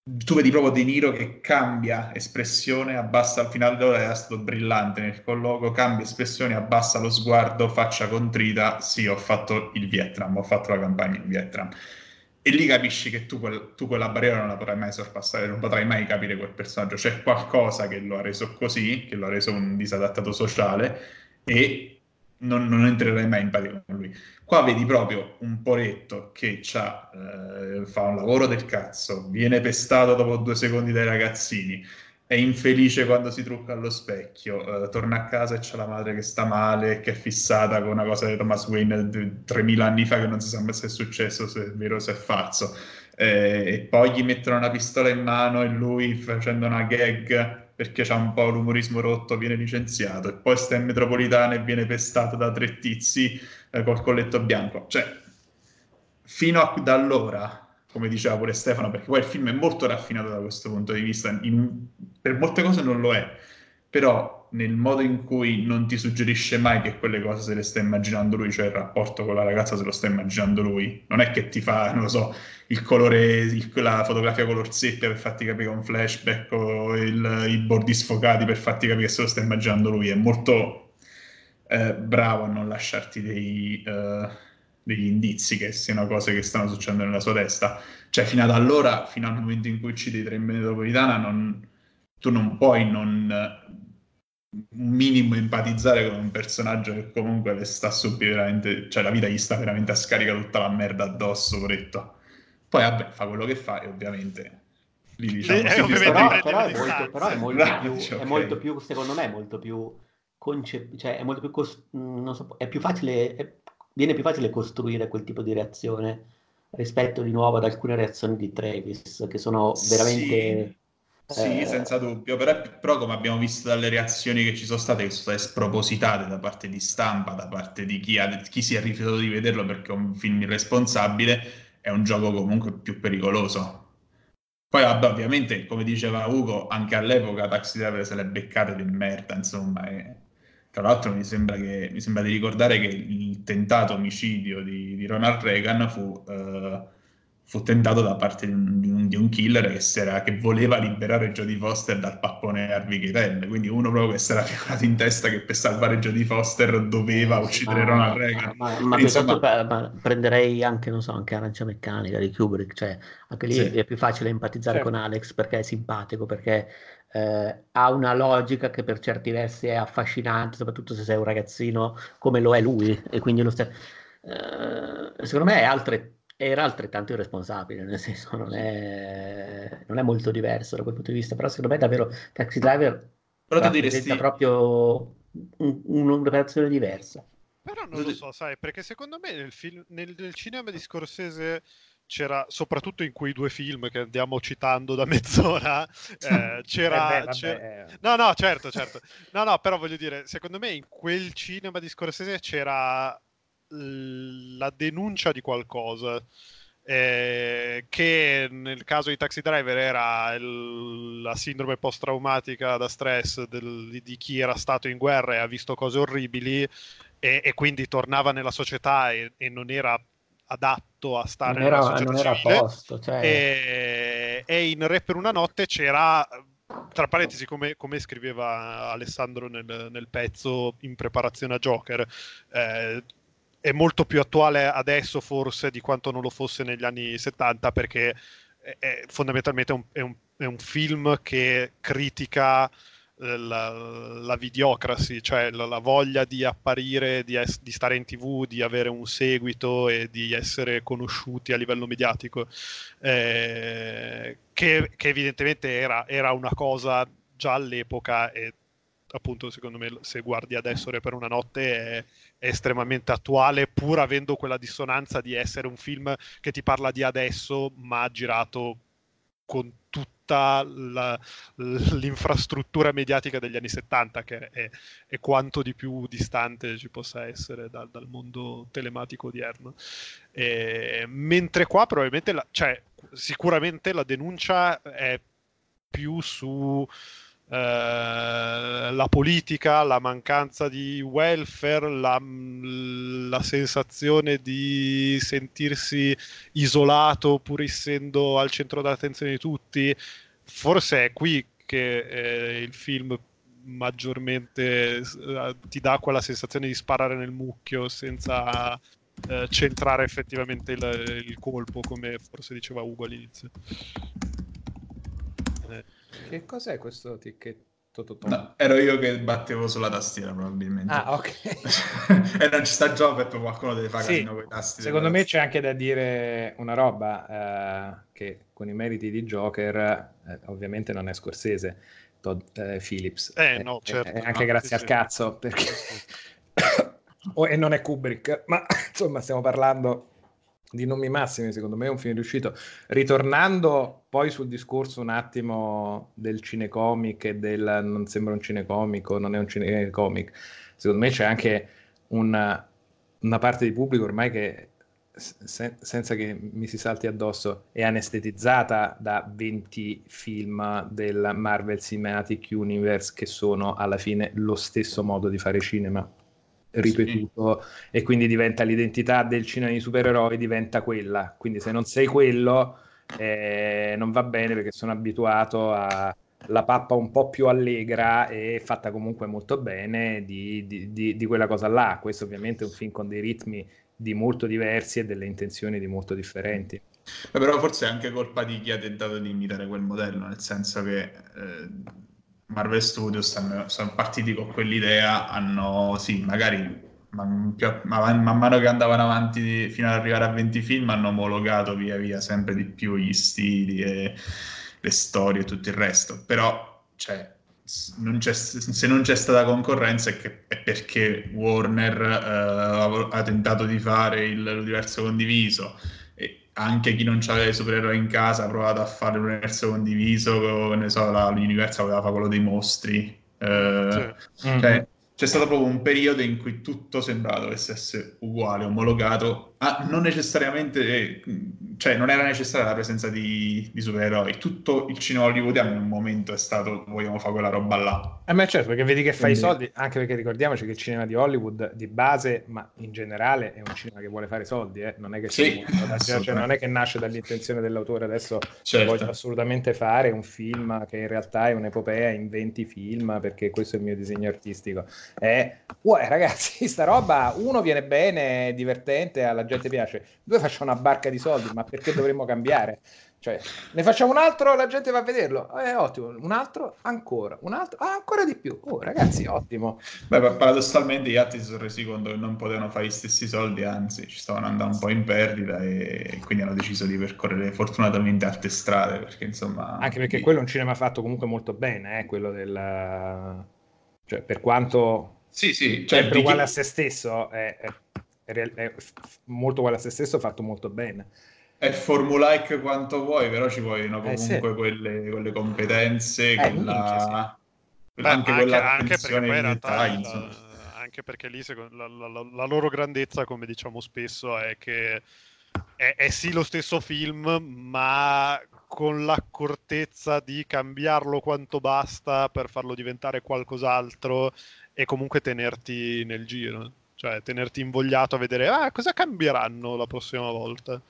tu vedi proprio De Niro che cambia espressione, abbassa al finale d'ora, era stato brillante nel colloquio, cambia espressione, abbassa lo sguardo, faccia contrita, sì, ho fatto il Vietnam, ho fatto la campagna in Vietnam. E lì capisci che tu, quel, tu quella barriera non la potrai mai sorpassare, non potrai mai capire quel personaggio. C'è qualcosa che lo ha reso così, che lo ha reso un disadattato sociale e non, non entrerai mai in empatia con lui. Qua vedi proprio un poretto che eh, fa un lavoro del cazzo, viene pestato dopo due secondi dai ragazzini, è infelice quando si trucca allo specchio, eh, torna a casa e c'è la madre che sta male, che è fissata con una cosa di Thomas Wayne 3000 anni fa che non si sa mai se è successo, se è vero o se è falso. Eh, e poi gli mettono una pistola in mano e lui facendo una gag perché c'ha un po' l'umorismo rotto, viene licenziato, e poi sta in metropolitana e viene pestato da tre tizi eh, col colletto bianco. Cioè, fino a, da allora, come diceva pure Stefano, perché poi il film è molto raffinato da questo punto di vista, in, per molte cose non lo è, però nel modo in cui non ti suggerisce mai che quelle cose se le sta immaginando lui, cioè il rapporto con la ragazza se lo sta immaginando lui, non è che ti fa, non lo so, il colore, il, la fotografia color seppia per farti capire un flashback o il, i bordi sfocati per farti capire che se lo sta immaginando lui, è molto eh, bravo a non lasciarti dei, uh, degli indizi che siano cose che stanno succedendo nella sua testa. Cioè, fino ad allora, fino al momento in cui uccide i tre in metropolitana, non, tu non puoi non un minimo empatizzare con un personaggio che comunque le sta subito veramente, cioè la vita gli sta veramente a scarica tutta la merda addosso, poretto. Poi vabbè, fa quello che fa e ovviamente lì diciamo eh, sì, però, però, è molto, però, è molto, più, okay. è molto più, secondo me è molto più concep- cioè è molto più cos- non so, è più facile è, viene più facile costruire quel tipo di reazione rispetto di nuovo ad alcune reazioni di Travis che sono veramente sì sì, eh... senza dubbio, però, però, come abbiamo visto dalle reazioni che ci sono state, che sono state spropositate da parte di stampa, da parte di chi, ha, chi si è rifiutato di vederlo perché è un film irresponsabile, è un gioco comunque più pericoloso. Poi vabbè, ovviamente, come diceva Ugo, anche all'epoca Taxi Driver se le beccate di merda, insomma. E... Tra l'altro mi sembra, che, mi sembra di ricordare che il tentato omicidio di, di Ronald Reagan fu... Uh fu tentato da parte di un, di un killer che, era, che, voleva liberare Jodie Foster dal pappone Harvey Keitel, quindi uno proprio che si era figurato in testa che per salvare Jodie Foster doveva uccidere ma, Ronald Reagan. Ma, ma, insomma... ma, prenderei anche, non so, anche Arancia Meccanica di Kubrick, cioè anche lì sì. è più facile empatizzare certo. con Alex perché è simpatico, perché eh, ha una logica che per certi versi è affascinante, soprattutto se sei un ragazzino come lo è lui, e quindi lo st- eh, secondo me è altre era altrettanto irresponsabile, nel senso non è, non è, molto diverso da quel punto di vista, però secondo me davvero Taxi Driver però tu diresti... proprio un, un'operazione diversa. Però non lo so, sai, perché secondo me nel, film, nel, nel cinema di Scorsese c'era, soprattutto in quei due film che andiamo citando da mezz'ora, eh, c'era... eh beh, c'era... Eh. No, no, certo, certo. No, no, però voglio dire, secondo me in quel cinema di Scorsese c'era la denuncia di qualcosa. Eh, che nel caso di Taxi Driver era il, la sindrome post-traumatica da stress del, di chi era stato in guerra e ha visto cose orribili e, e quindi tornava nella società e, e, non era adatto a stare non era, non era posto cioè... e, e, in Re per una notte c'era tra parentesi come, come scriveva Alessandro nel, nel, pezzo in preparazione a Joker eh, è molto più attuale adesso forse di quanto non lo fosse negli anni 70 perché è, è fondamentalmente un, è, un, è, un, film che critica eh, la, la videocracy, cioè la, la, voglia di apparire, di, es, di, stare in tv, di avere un seguito e di essere conosciuti a livello mediatico, eh, che, che, evidentemente era, era una cosa già all'epoca e appunto secondo me se guardi adesso Re per una notte è, è, estremamente attuale pur avendo quella dissonanza di essere un film che ti parla di adesso ma girato con tutta la, l'infrastruttura mediatica degli anni 70 che è, è, quanto di più distante ci possa essere dal, dal mondo telematico odierno. E, mentre qua probabilmente la, cioè, sicuramente la denuncia è più su eh, la politica, la mancanza di welfare, la, la, sensazione di sentirsi isolato pur essendo al centro dell'attenzione di tutti, forse è qui che eh, il film maggiormente eh, ti dà quella sensazione di sparare nel mucchio senza eh, centrare effettivamente il, il colpo, come forse diceva Ugo all'inizio. Che cos'è questo ticchetto? No, ero io che battevo sulla tastiera probabilmente. Ah, ok. e non ci sta Giove, qualcuno deve fare sì, con i tasti. Secondo me c'è anche da dire una roba eh, che con i meriti di Joker eh, ovviamente non è Scorsese, Todd eh, Phillips. Eh, no, certo. anche no, grazie sì, al sì. cazzo, perché... oh, e non è Kubrick, ma insomma stiamo parlando di nomi massimi, secondo me è un film riuscito. Ritornando poi sul discorso un attimo del cinecomic e del non sembra un cinecomico, non è un cinecomic, secondo me c'è anche una, una parte di pubblico ormai che se, senza che mi si salti addosso è anestetizzata da 20 film del Marvel Cinematic Universe che sono alla fine lo stesso modo di fare cinema ripetuto sì. e quindi diventa l'identità del cinema di supereroi diventa quella. Quindi se non sei quello eh, non va bene perché sono abituato alla pappa un po' più allegra e fatta comunque molto bene di, di, di, di quella cosa là. Questo ovviamente è un film con dei ritmi di molto diversi e delle intenzioni di molto differenti. Però forse è anche colpa di chi ha tentato di imitare quel modello nel senso che eh, Marvel Studios stanno, sono partiti con quell'idea, hanno sì, magari man, più, man, man, mano che andavano avanti fino ad arrivare a 20 film, hanno omologato via via sempre di più gli stili e le storie e tutto il resto. Però, cioè, non se non c'è stata concorrenza è, che, è perché Warner uh, ha tentato di fare il, l'universo condiviso anche chi non aveva i supereroi in casa ha provato a fare l'universo condiviso, ne so, la, l'universo aveva fatto quello dei mostri. Eh, sì. mm-hmm. cioè, c'è stato proprio un periodo in cui tutto sembrava dovesse essere uguale, omologato, a, non necessariamente eh, cioè, non era necessaria la presenza di, di, supereroi. Tutto il cinema hollywoodiano in un momento è stato vogliamo fare quella roba là. Eh, ma certo, perché vedi che fai i soldi, anche perché ricordiamoci che il cinema di Hollywood di base, ma in generale è un cinema che vuole fare soldi, eh? non, è che sì, da, cioè, non è che nasce dall'intenzione dell'autore adesso certo. voglio assolutamente fare un film che in realtà è un'epopea in 20 film perché questo è il mio disegno artistico. È, uè, ragazzi, sta roba, uno viene bene, è divertente, alla gente piace, due faccio una barca di soldi, ma perché dovremmo cambiare? Cioè, ne facciamo un altro, la gente va a vederlo. È eh, ottimo. Un altro, ancora. Un altro, ah, ancora di più. Oh, ragazzi, ottimo. Beh, paradossalmente gli altri si sono resi conto che non potevano fare gli stessi soldi, anzi, ci stavano andando un po' in perdita e quindi hanno deciso di percorrere fortunatamente altre strade, perché insomma... Anche perché quello è un cinema fatto comunque molto bene, eh, quello del... Cioè, per quanto... Sì, sì. Cioè, sempre uguale a se stesso, è, è, è molto uguale a se stesso, fatto molto bene è formulaic quanto vuoi, però ci vogliono comunque eh, sì. quelle, quelle, competenze, eh, quella... Beh, anche, anche, quella anche perché poi in realtà il, anche perché lì la, la, la, la, loro grandezza, come diciamo spesso, è che è, è sì lo stesso film, ma con l'accortezza di cambiarlo quanto basta per farlo diventare qualcos'altro e comunque tenerti nel giro, cioè tenerti invogliato a vedere ah, cosa cambieranno la prossima volta.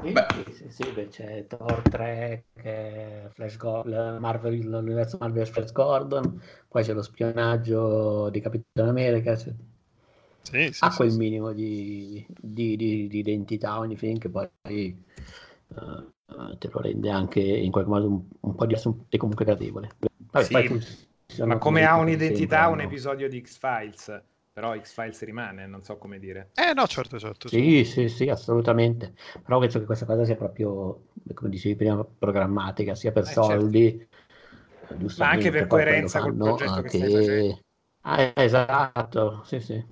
Sì, sì, sì, beh, c'è Thor 3, che Flash Gordon, Marvel, l'universo Marvel Flash Gordon, poi c'è lo spionaggio di Capitano America. Cioè... Sì, sì, ha quel minimo di, di, di, di, identità ogni film che poi uh, te lo rende anche in qualche modo un, un po' diverso e comunque gradevole. Vabbè, ma come ha un'identità un episodio di X-Files però X-Files rimane, non so come dire. Eh no, certo, certo. Sì, sì, sì, assolutamente. Però penso che questa cosa sia proprio, come dicevi prima, programmatica, sia per eh, certo. soldi, certo. ma anche per coerenza col progetto che, che stai facendo. Ah, esatto, sì, sì.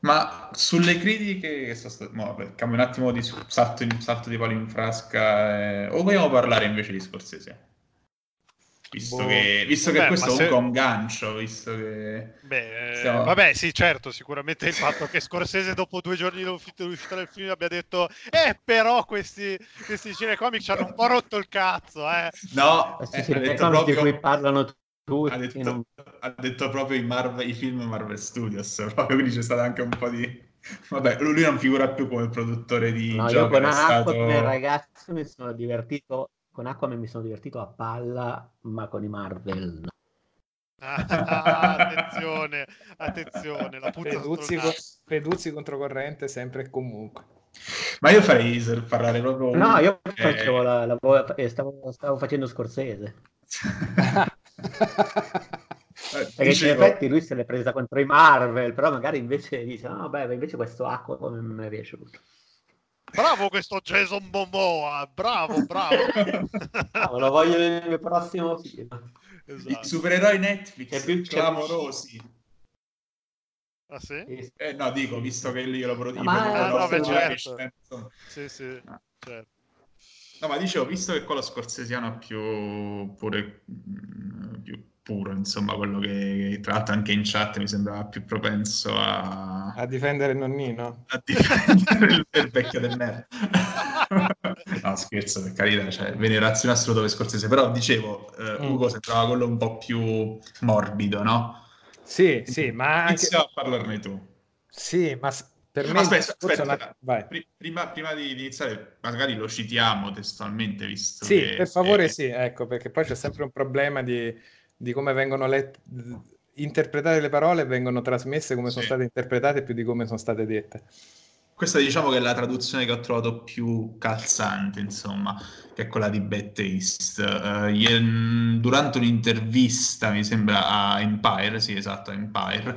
Ma sulle critiche che sono state... No, cambio un attimo di salto, salto di palo in frasca. Eh... O vogliamo parlare invece di Scorsese? Visto boh. che, visto che questo è se... un gancio, visto che... Beh, eh, Stiamo... vabbè, sì, certo, sicuramente il fatto che Scorsese dopo due giorni dall'uscita del film abbia detto eh, però questi, questi cinecomic ci hanno un po' rotto il cazzo, eh. No, eh, cinecomic proprio... di cui parlano tutti. Ha detto, non... ha detto proprio i, Marvel, i film Marvel Studios, proprio, quindi c'è stato anche un po' di... Vabbè, lui non figura più come produttore di no, io con stato... come ragazzo mi sono divertito con Aquaman mi sono divertito a palla, ma con i Marvel Ah, attenzione, attenzione, la Peduzzi, co- Peduzzi controcorrente sempre e comunque. Ma io farei parlare proprio... No, io eh... facevo la, la, eh, stavo, stavo facendo Scorsese. Perché Dicevo... in effetti lui se l'è presa contro i Marvel, però magari invece dice, no, beh, invece questo acqua come mi è piaciuto. Bravo questo Jason Momoa, bravo, bravo. no, lo voglio nel mio prossimo film. Esatto. I supereroi Netflix è più clamorosi. Ah sì? Eh, no, dico, visto che lì lo produco. Ma no, no, certo. Sì, sì, no. certo. No, ma dicevo, visto che quello scorsesiano più pure più puro, insomma, quello che tra l'altro anche in chat mi sembrava più propenso a... A difendere nonnino. A difendere il, il vecchio del nerd. no, scherzo, per carità, cioè, venerazione assoluta per Scorsese, però dicevo, eh, mm. Ugo sembrava quello un po' più morbido, no? Sì, sì, ma anche... Inizia a parlarne tu. Sì, ma per me... Aspetta, aspetta, una... prima, prima, di iniziare, magari lo citiamo testualmente, visto Sì, che, per favore eh... sì, ecco, perché poi c'è sempre un problema di di come vengono lette, interpretate le parole vengono trasmesse come sì. sono state interpretate più di come sono state dette. Questa diciamo che è la traduzione che ho trovato più calzante, insomma, che è quella di Bad Taste. Uh, durante un'intervista, mi sembra, a Empire, sì esatto, a Empire,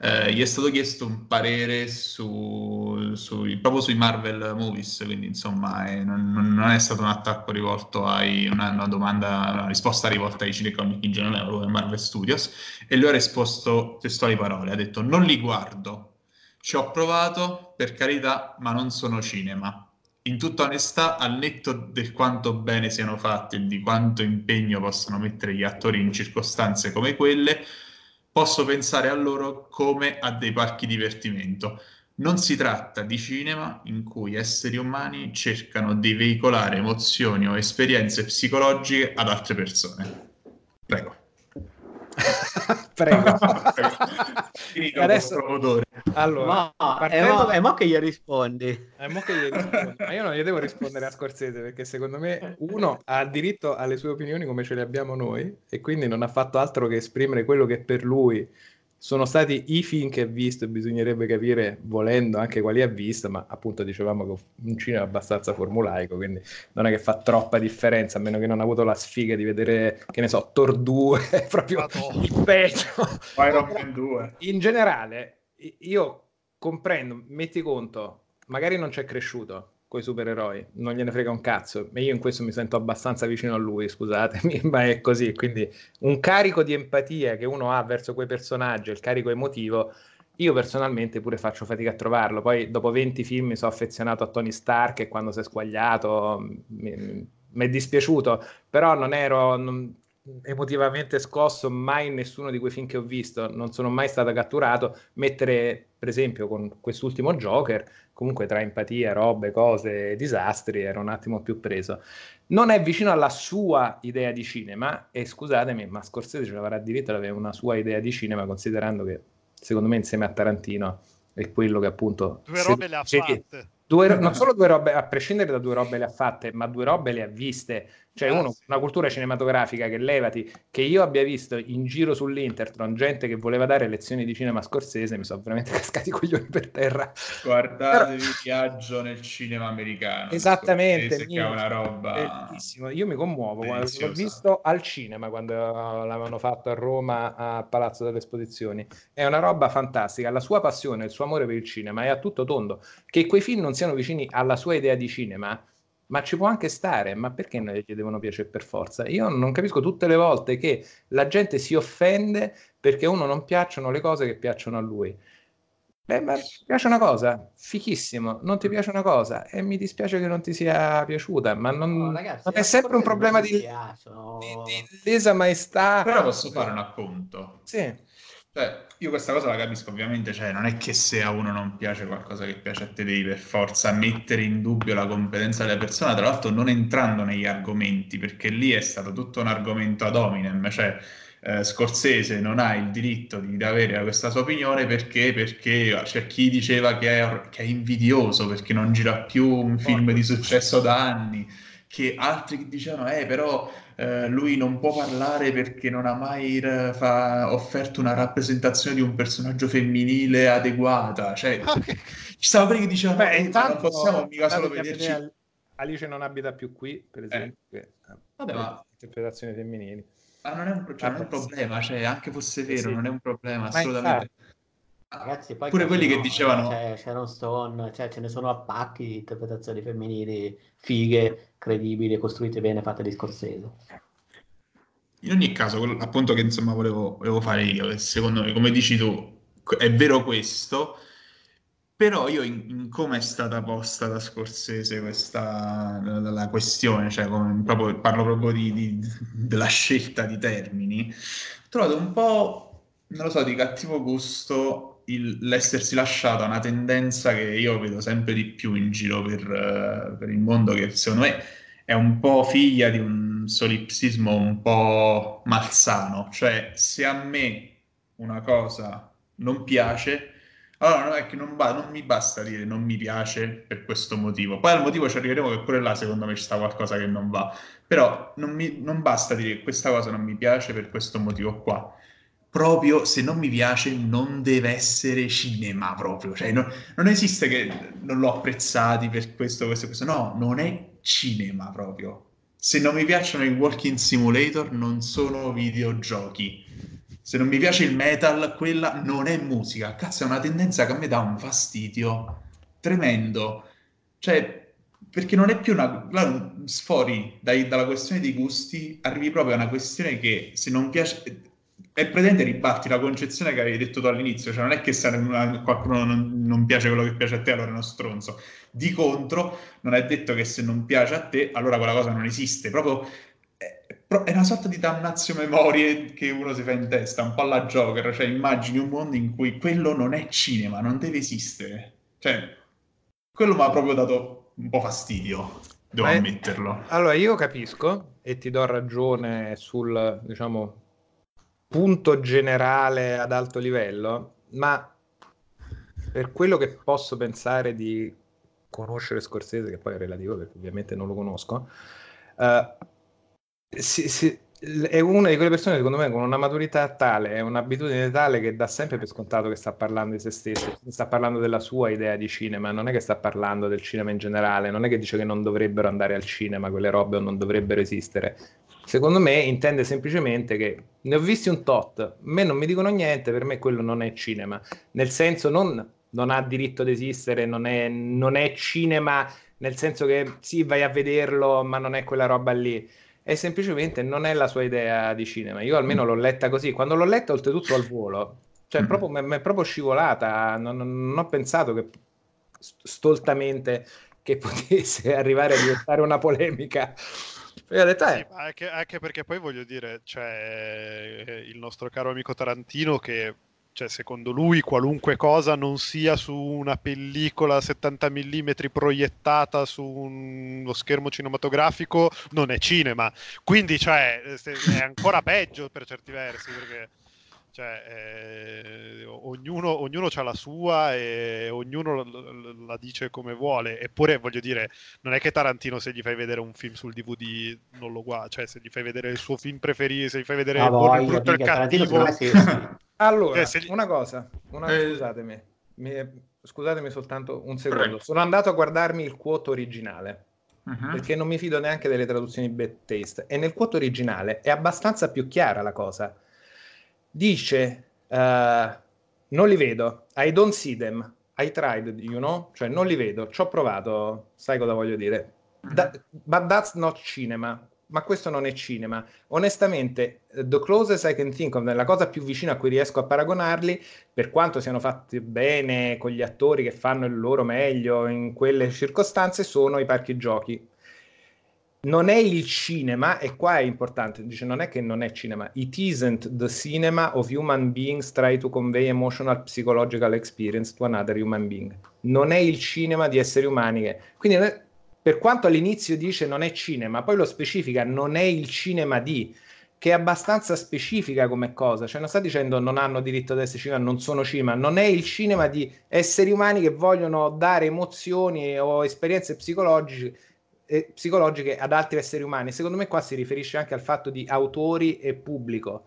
eh, gli è stato chiesto un parere su, su, proprio sui Marvel Movies, quindi insomma è, non, non, è stato un attacco rivolto a una, una, domanda, una risposta rivolta ai cinecomic in generale, proprio ai Marvel Studios, e lui ha risposto testuali parole, ha detto non li guardo, ci ho provato, per carità, ma non sono cinema. In tutta onestà, al netto del quanto bene siano fatti e di quanto impegno possono mettere gli attori in circostanze come quelle, posso pensare a loro come a dei parchi divertimento. non si tratta di cinema in cui esseri umani cercano di veicolare emozioni o esperienze psicologiche ad altre persone. Prego. Prego. Prego. Adesso... Allora, ma è, mo, è mo che gli rispondi. È mo che gli rispondi. Ma io non gli devo rispondere a Scorsese perché secondo me uno ha diritto alle sue opinioni come ce le abbiamo noi e quindi non ha fatto altro che esprimere quello che per lui sono stati i film che ha visto e bisognerebbe capire volendo anche quali ha visto, ma appunto dicevamo che un cinema abbastanza formulaico, quindi non è che fa troppa differenza, a meno che non ha avuto la sfiga di vedere, che ne so, Thor 2, proprio Madonna. il peggio. Iron Man 2. In generale, io comprendo, metti conto, magari non c'è cresciuto, con i supereroi, non gliene frega un cazzo, e io in questo mi sento abbastanza vicino a lui, scusatemi, ma è così, quindi un carico di empatia che uno ha verso quei personaggi, il carico emotivo, io personalmente pure faccio fatica a trovarlo, poi dopo 20 film mi sono affezionato a Tony Stark e quando si è squagliato mi, mi è dispiaciuto, però non ero... Non, emotivamente scosso mai in nessuno di quei film che ho visto, non sono mai stato catturato. Mettere, per esempio, con quest'ultimo Joker, comunque tra empatia, robe, cose, disastri, ero un attimo più preso. Non è vicino alla sua idea di cinema, e scusatemi, ma Scorsese ce l'avrà diritto ad avere una sua idea di cinema, considerando che secondo me insieme a Tarantino è quello che appunto... Due robe le ha fatte. Due, non solo due robe, a prescindere da due robe le ha fatte, ma due robe le ha viste cioè, uno, una cultura cinematografica che levati, che io abbia visto in giro sull'Intertron gente che voleva dare lezioni di cinema scorsese, mi sono veramente cascati i coglioni per terra. Guardatevi Però... Viaggio nel cinema americano. Esattamente. Che è una roba... Bellissimo. Io mi commuovo. Quando l'ho visto al cinema, quando l'avevano fatto a Roma a Palazzo delle Esposizioni. È una roba fantastica. La sua passione, il suo amore per il cinema è a tutto tondo. Che quei film non siano vicini alla sua idea di cinema ma ci può anche stare, ma perché non gli devono piacere per forza? Io non capisco tutte le volte che la gente si offende perché a uno non piacciono le cose che piacciono a lui. Beh, ma piace una cosa, fichissimo, non ti piace una cosa e mi dispiace che non ti sia piaciuta, ma non, no, ragazzi, non è sempre un problema di, di, di lesa maestà. Però posso fare un appunto. Sì. Cioè, io questa cosa la capisco ovviamente, cioè non è che se a uno non piace qualcosa che piace a te devi per forza mettere in dubbio la competenza della persona, tra l'altro non entrando negli argomenti, perché lì è stato tutto un argomento ad hominem, cioè eh, Scorsese non ha il diritto di, avere questa sua opinione perché, perché c'è chi diceva che è, che è invidioso perché non gira più un film di successo da anni, che altri dicevano eh però eh, lui non può parlare perché non ha mai r- fa- offerto una rappresentazione di un personaggio femminile adeguata. Cioè, ci stava quelli che dicevano: Beh, intanto, non possiamo mica solo vederci. Alice non abita più qui, per eh. esempio, eh. vabbè, ma... interpretazioni femminili. Ma non è un, cioè, non è un problema, cioè, anche fosse vero, sì. non è un problema, ma assolutamente. Ragazzi, poi pure quelli no, che dicevano c'è Sharon Stone, cioè ce ne sono a pacchi di interpretazioni femminili fighe, credibili, costruite bene, fatte di Scorsese. In ogni caso, appunto che insomma volevo, volevo fare io, secondo me, come dici tu, è vero questo, però io in, in come è stata posta da Scorsese questa la, la questione, cioè come, proprio, parlo proprio di, di, della scelta di termini, ho trovato un po', non lo so, di cattivo gusto il, l'essersi lasciata una tendenza che io vedo sempre di più in giro per, uh, per, il mondo, che secondo me è un po' figlia di un solipsismo un po' malsano. Cioè, se a me una cosa non piace, allora non è che non, ba- non mi basta dire non mi piace per questo motivo. Poi al motivo ci arriveremo che pure là secondo me ci sta qualcosa che non va. Però non, mi, non basta dire questa cosa non mi piace per questo motivo qua proprio se non mi piace non deve essere cinema proprio, cioè non, non esiste che non l'ho apprezzati per questo, questo, questo, no, non è cinema proprio. Se non mi piacciono i walking simulator non sono videogiochi. Se non mi piace il metal, quella non è musica. Cazzo, è una tendenza che a me dà un fastidio tremendo. Cioè, perché non è più una... Là, sfori dai, dalla questione dei gusti, arrivi proprio a una questione che se non piace è presente ribatti la concezione che avevi detto tu all'inizio, cioè non è che se una, qualcuno non, non, piace quello che piace a te, allora è uno stronzo. Di contro, non è detto che se non piace a te, allora quella cosa non esiste. Proprio è, è una sorta di damnazio memorie che uno si fa in testa, un po' alla Joker, cioè immagini un mondo in cui quello non è cinema, non deve esistere. Cioè, quello mi ha proprio dato un po' fastidio, devo Beh, ammetterlo. Allora, io capisco e ti do ragione sul, diciamo, punto generale ad alto livello, ma per quello che posso pensare di conoscere Scorsese, che poi è relativo perché ovviamente non lo conosco, uh, si, si, è una di quelle persone, secondo me, con una maturità tale, è un'abitudine tale che dà sempre per scontato che sta parlando di se stesso, sta parlando della sua idea di cinema, non è che sta parlando del cinema in generale, non è che dice che non dovrebbero andare al cinema quelle robe o non dovrebbero esistere. Secondo me intende semplicemente che ne ho visti un tot, a me non mi dicono niente, per me quello non è cinema, nel senso non, non ha diritto ad esistere, non è, non è cinema nel senso che sì, vai a vederlo, ma non è quella roba lì e semplicemente non è la sua idea di cinema. Io almeno l'ho letta così. Quando l'ho letta, oltretutto al volo, cioè mm-hmm. proprio, mi è proprio scivolata. Non, non, ho pensato che stoltamente che potesse arrivare a diventare una polemica. Detto, eh. sì, anche, anche, perché poi voglio dire, c'è il nostro caro amico Tarantino che cioè, secondo lui qualunque cosa non sia su una pellicola 70 mm proiettata su uno schermo cinematografico non è cinema. Quindi cioè, è ancora peggio per certi versi perché cioè, eh, ognuno, ognuno ha la sua e ognuno la, la, dice come vuole. Eppure, voglio dire, non è che Tarantino, se gli fai vedere un film sul DVD, non lo guarda. Cioè, se gli fai vedere il suo film preferito, se gli fai vedere ah, il, il brutto e il cattivo. Allora, eh, una cosa, una, eh... scusatemi, mi, scusatemi soltanto un secondo. Prego. Sono andato a guardarmi il quote originale. Uh-huh. Perché non mi fido neanche delle traduzioni bad taste. E nel quote originale è abbastanza più chiara la cosa. Dice: uh, Non li vedo. I don't see them. I tried, you know? Cioè, non li vedo. Ci ho provato. Sai cosa voglio dire? Da- but that's not cinema ma questo non è cinema. Onestamente, The Closest I Can Think of, la cosa più vicina a cui riesco a paragonarli, per quanto siano fatti bene con gli attori che fanno il loro meglio in quelle circostanze, sono i parchi giochi. Non è il cinema, e qua è importante, dice non è che non è cinema, it isn't the cinema of human beings try to convey emotional psychological experience to another human being. Non è il cinema di esseri umani che... Quindi per quanto all'inizio dice non è cinema, poi lo specifica non è il cinema di, che è abbastanza specifica come cosa, cioè non sta dicendo non hanno diritto ad essere cinema, non sono cinema, non è il cinema di esseri umani che vogliono dare emozioni o esperienze psicologiche, eh, psicologiche ad altri esseri umani. Secondo me qua si riferisce anche al fatto di autori e pubblico.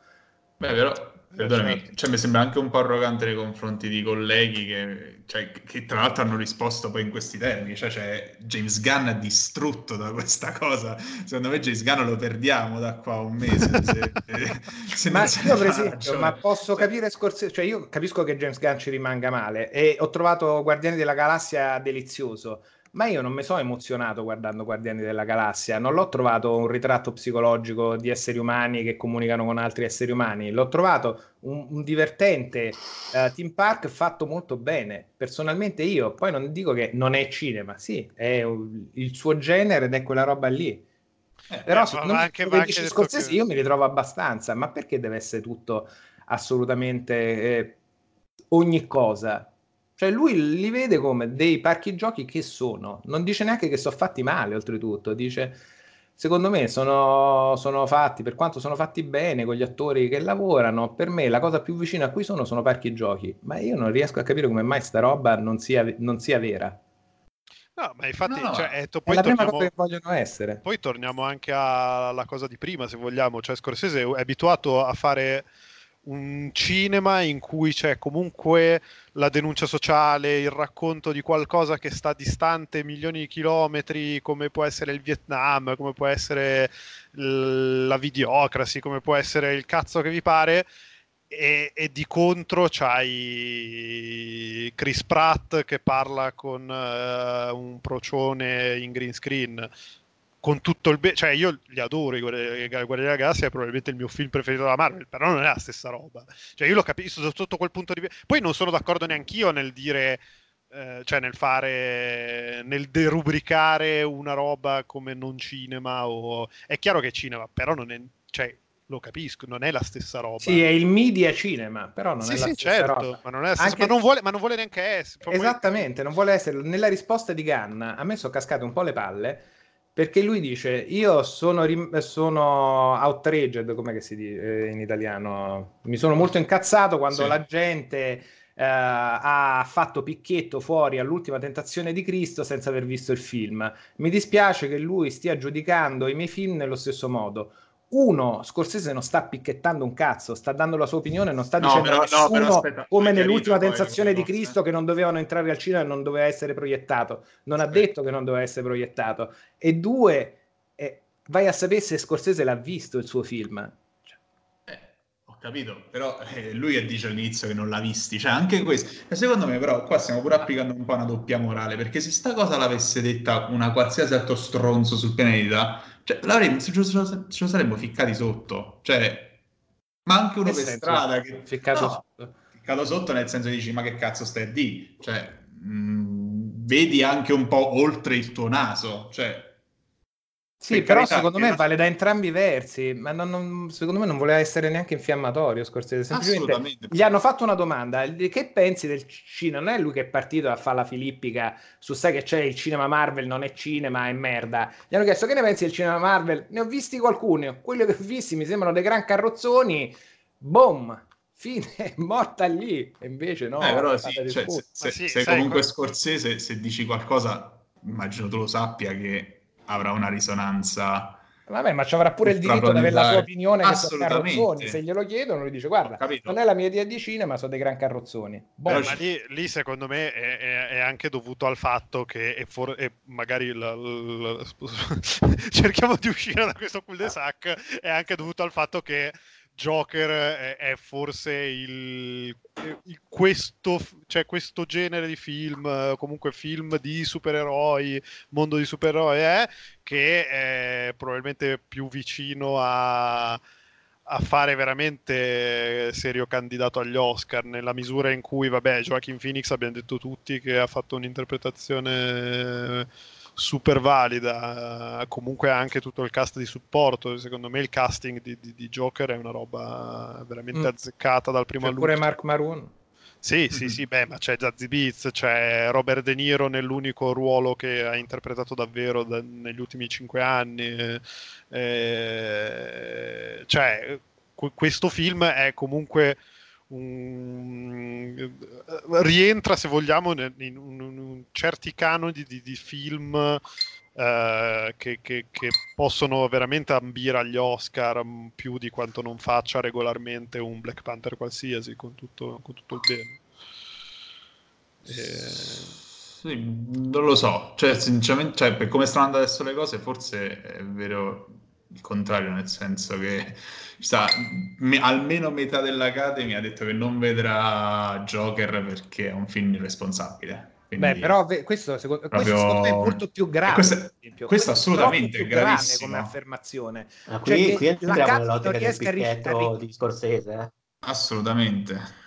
Beh, però Perdonami, certo. cioè, mi sembra anche un po' arrogante nei confronti di colleghi che, cioè, che, tra l'altro hanno risposto poi in questi termini, cioè, cioè James Gunn è distrutto da questa cosa, secondo me James Gunn lo perdiamo da qua a un mese. Se, se ma io per esempio, ma posso capire Scorsese, cioè io capisco che James Gunn ci rimanga male e ho trovato Guardiani della Galassia delizioso, ma io non mi sono emozionato guardando Guardiani della Galassia, non l'ho trovato un ritratto psicologico di esseri umani che comunicano con altri esseri umani, l'ho trovato un, un divertente uh, theme park fatto molto bene. Personalmente io, poi non dico che non è cinema, sì, è un, il suo genere ed è quella roba lì. Eh, Però eh, non anche, come dici scozzesi che... io mi ritrovo abbastanza, ma perché deve essere tutto assolutamente eh, ogni cosa? Cioè lui li vede come dei parchi giochi che sono, non dice neanche che sono fatti male oltretutto, dice secondo me sono, sono, fatti, per quanto sono fatti bene con gli attori che lavorano, per me la cosa più vicina a cui sono sono parchi giochi, ma io non riesco a capire come mai sta roba non sia, non sia vera. No, ma infatti no, cioè, è, to- poi è la torniamo, prima cosa che vogliono essere. Poi torniamo anche alla cosa di prima, se vogliamo, cioè Scorsese è abituato a fare un cinema in cui c'è comunque la denuncia sociale, il racconto di qualcosa che sta distante milioni di chilometri, come può essere il Vietnam, come può essere la videocracy, come può essere il cazzo che vi pare. E, e di contro c'hai Chris Pratt che parla con uh, un procione in green screen con tutto il bene, cioè io li adoro, i Guardiani della Galassia è probabilmente il mio film preferito della Marvel, però non è la stessa roba. Cioè io l'ho capito sotto quel punto di vista. Poi non sono d'accordo neanch'io nel dire, eh, cioè nel fare, nel derubricare una roba come non cinema o... È chiaro che è cinema, però non è... Cioè, lo capisco, non è la stessa roba. Sì, è il media cinema, però non sì, è la sì, stessa certo, roba. Ma non, è la stessa, Anche... ma, non vuole, ma non vuole neanche essere. Esattamente, non vuole essere. Nella risposta di Ganna a me sono cascate un po' le palle perché lui dice io sono, rim- sono outraged, come si dice in italiano, mi sono molto incazzato quando sì. la gente Uh, ha fatto picchetto fuori all'ultima tentazione di Cristo senza aver visto il film. Mi dispiace che lui stia giudicando i miei film nello stesso modo uno, Scorsese non sta picchettando un cazzo, sta dando la sua opinione, non sta no, dicendo però, no, però aspetta, come nell'ultima tentazione di Cristo che non dovevano entrare al cinema e non doveva essere proiettato. Non ha detto che non doveva essere proiettato. E due, eh, vai a sapere se Scorsese l'ha visto il suo film. Capito, però eh, lui dice all'inizio che non l'ha visti, cioè anche questo. E secondo me però qua stiamo pure applicando un po' una doppia morale, perché se sta cosa l'avesse detta una qualsiasi altro stronzo sul pianeta cioè, l'avremmo, ce, lo, ce lo saremmo ficcati sotto. Cioè, ma anche uno che per strada che... Ficcato, no, sotto. ficcato sotto nel senso dici, ma che cazzo stai a di? Cioè, mh, mm, vedi anche un po' oltre il tuo naso. Cioè, sì, però secondo me vale da entrambi i versi, ma non, non, secondo me non voleva essere neanche infiammatorio Scorsese, semplicemente gli hanno fatto una domanda, che pensi del cinema? Non è lui che è partito a fare la filippica su sai che c'è il cinema Marvel, non è cinema, è merda. Gli hanno chiesto che ne pensi del cinema Marvel? Ne ho visti qualcuno, quelli che ho visti mi sembrano dei gran carrozzoni, boom, fine, morta lì, e invece no. Eh, però sì, cioè, se, se, sì, se comunque Scorsese, se dici qualcosa, immagino tu lo sappia che avrà una risonanza. Vabbè, ma ci avrà pure il diritto di avere la sua opinione che sono carrozzoni. Se glielo chiedono, lui dice: Guarda, non è la mia idea di cinema, sono dei gran carrozzoni. Boh. ma lì, lì, secondo me è, è, è, anche dovuto al fatto che è for- magari la, la, la, cerchiamo di uscire da questo cul-de-sac. È anche dovuto al fatto che Joker è, è forse il, il, questo, cioè questo genere di film, comunque film di supereroi, mondo di supereroi, è che è probabilmente più vicino a, a fare veramente serio candidato agli Oscar nella misura in cui, vabbè, Joaquin Phoenix abbiamo detto tutti che ha fatto un'interpretazione super valida, comunque anche tutto il cast di supporto, secondo me il casting di, di, di Joker è una roba veramente mm. azzeccata dal primo all'ultimo. pure Mark Maroon. Sì, sì, sì, beh, ma c'è Zazie Beats, c'è Robert De Niro nell'unico ruolo che ha interpretato davvero da, negli ultimi cinque anni. Eh, cioè, questo film è comunque un, rientra, se vogliamo, in, in, in certi canoni di, di film uh, che, che, che, possono veramente ambire agli Oscar più di quanto non faccia regolarmente un Black Panther qualsiasi, con tutto, con tutto il bene. E... Sì, non lo so, cioè, sinceramente, cioè, per come stanno andando adesso le cose, forse è vero il contrario, nel senso che sta, me, almeno metà dell'Academy ha detto che non vedrà Joker perché è un film irresponsabile. Quindi Beh, però questo, secondo, proprio... questo secondo me è molto più grave. Questo, questo assolutamente è gravissimo. come affermazione. Ah, qui, cioè, qui entriamo nell'ottica del picchetto di Scorsese. Eh? Assolutamente.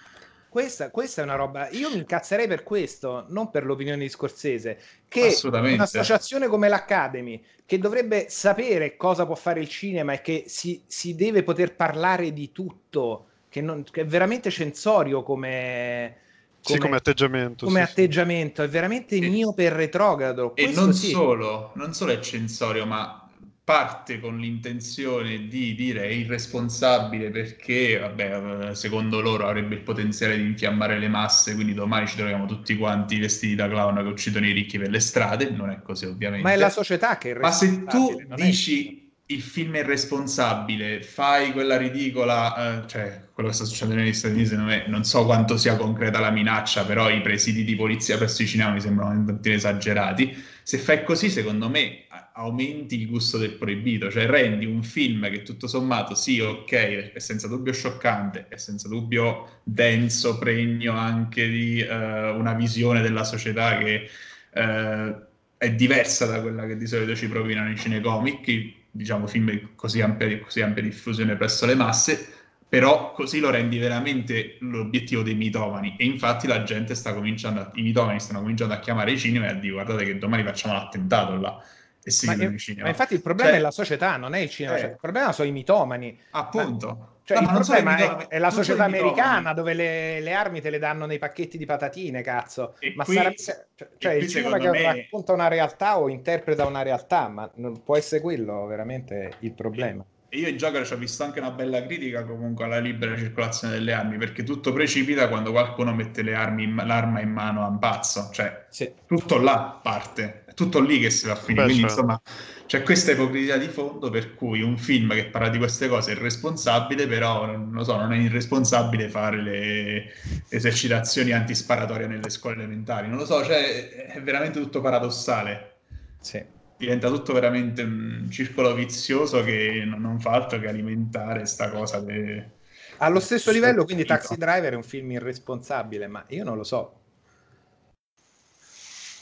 Questa, questa, è una roba. Io mi incazzerei per questo, non per l'opinione di Scorsese. Che un'associazione come l'Academy, che dovrebbe sapere cosa può fare il cinema e che si, si deve poter parlare di tutto, che, non, che è veramente censorio come. Come, sì, come atteggiamento. Come sì, atteggiamento, sì. è veramente miope e retrogrado. E non, solo, non solo è censorio, ma parte con l'intenzione di dire è irresponsabile perché, vabbè, secondo loro avrebbe il potenziale di infiammare le masse, quindi domani ci troviamo tutti quanti vestiti da clown che uccidono i ricchi per le strade, non è così ovviamente. Ma è la società che è Ma se tu dici il film è irresponsabile, fai quella ridicola, eh, cioè quello che sta succedendo negli Stati Uniti, me, non so quanto sia concreta la minaccia, però i presidi di polizia presso i cinema mi sembrano un po' esagerati. Se fai così, secondo me aumenti il gusto del proibito, cioè rendi un film che tutto sommato sì, ok, è senza dubbio scioccante, è senza dubbio denso, pregno anche di uh, una visione della società che uh, è diversa da quella che di solito ci propinano i cinecomic, diciamo film così ampia, così ampia diffusione presso le masse, però così lo rendi veramente l'obiettivo dei mitomani e infatti la gente sta cominciando, a, i mitomani stanno cominciando a chiamare i cinema e a dire guardate che domani facciamo l'attentato là e si ma, in cinema. Ma infatti il problema cioè, è la società, non è il cinema, eh, cioè, il problema sono i mitomani. Appunto. Cioè, no, il problema è, è, la società americana dove le, le, armi te le danno nei pacchetti di patatine, cazzo. E ma qui, sarà, cioè, cioè il cinema che me... racconta una realtà o interpreta una realtà, ma non può essere quello veramente il problema. E io in Joker ci ho visto anche una bella critica comunque alla libera circolazione delle armi, perché tutto precipita quando qualcuno mette in, l'arma in mano a un pazzo, cioè sì. tutto là parte, tutto lì che si va a finire. Quindi certo. insomma c'è questa ipocrisia di fondo per cui un film che parla di queste cose è responsabile, però non, so, non è irresponsabile fare le esercitazioni antisparatorie nelle scuole elementari. Non lo so, cioè è veramente tutto paradossale. Sì diventa tutto veramente un circolo vizioso che non fa altro che alimentare questa cosa. De... Allo stesso livello, quindi Taxi Driver è un film irresponsabile, ma io non lo so.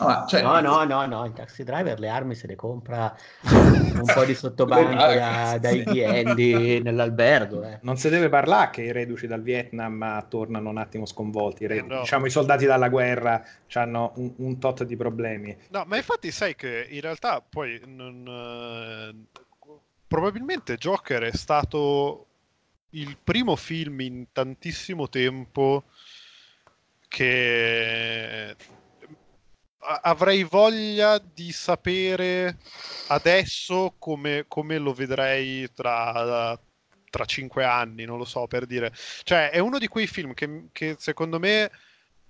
No, cioè... no, no, no, no, in Taxi Driver le armi se le compra un po' di sottobanco da, dai clienti nell'albergo. Eh. Non si deve parlare che i reduci dal Vietnam tornano un attimo sconvolti. Eh no. Diciamo i soldati dalla guerra hanno un, un, tot di problemi. No, ma infatti sai che in realtà poi non, eh, probabilmente Joker è stato il primo film in tantissimo tempo che avrei voglia di sapere adesso come, come lo vedrei tra, tra, cinque anni, non lo so per dire. Cioè, è uno di quei film che, che secondo me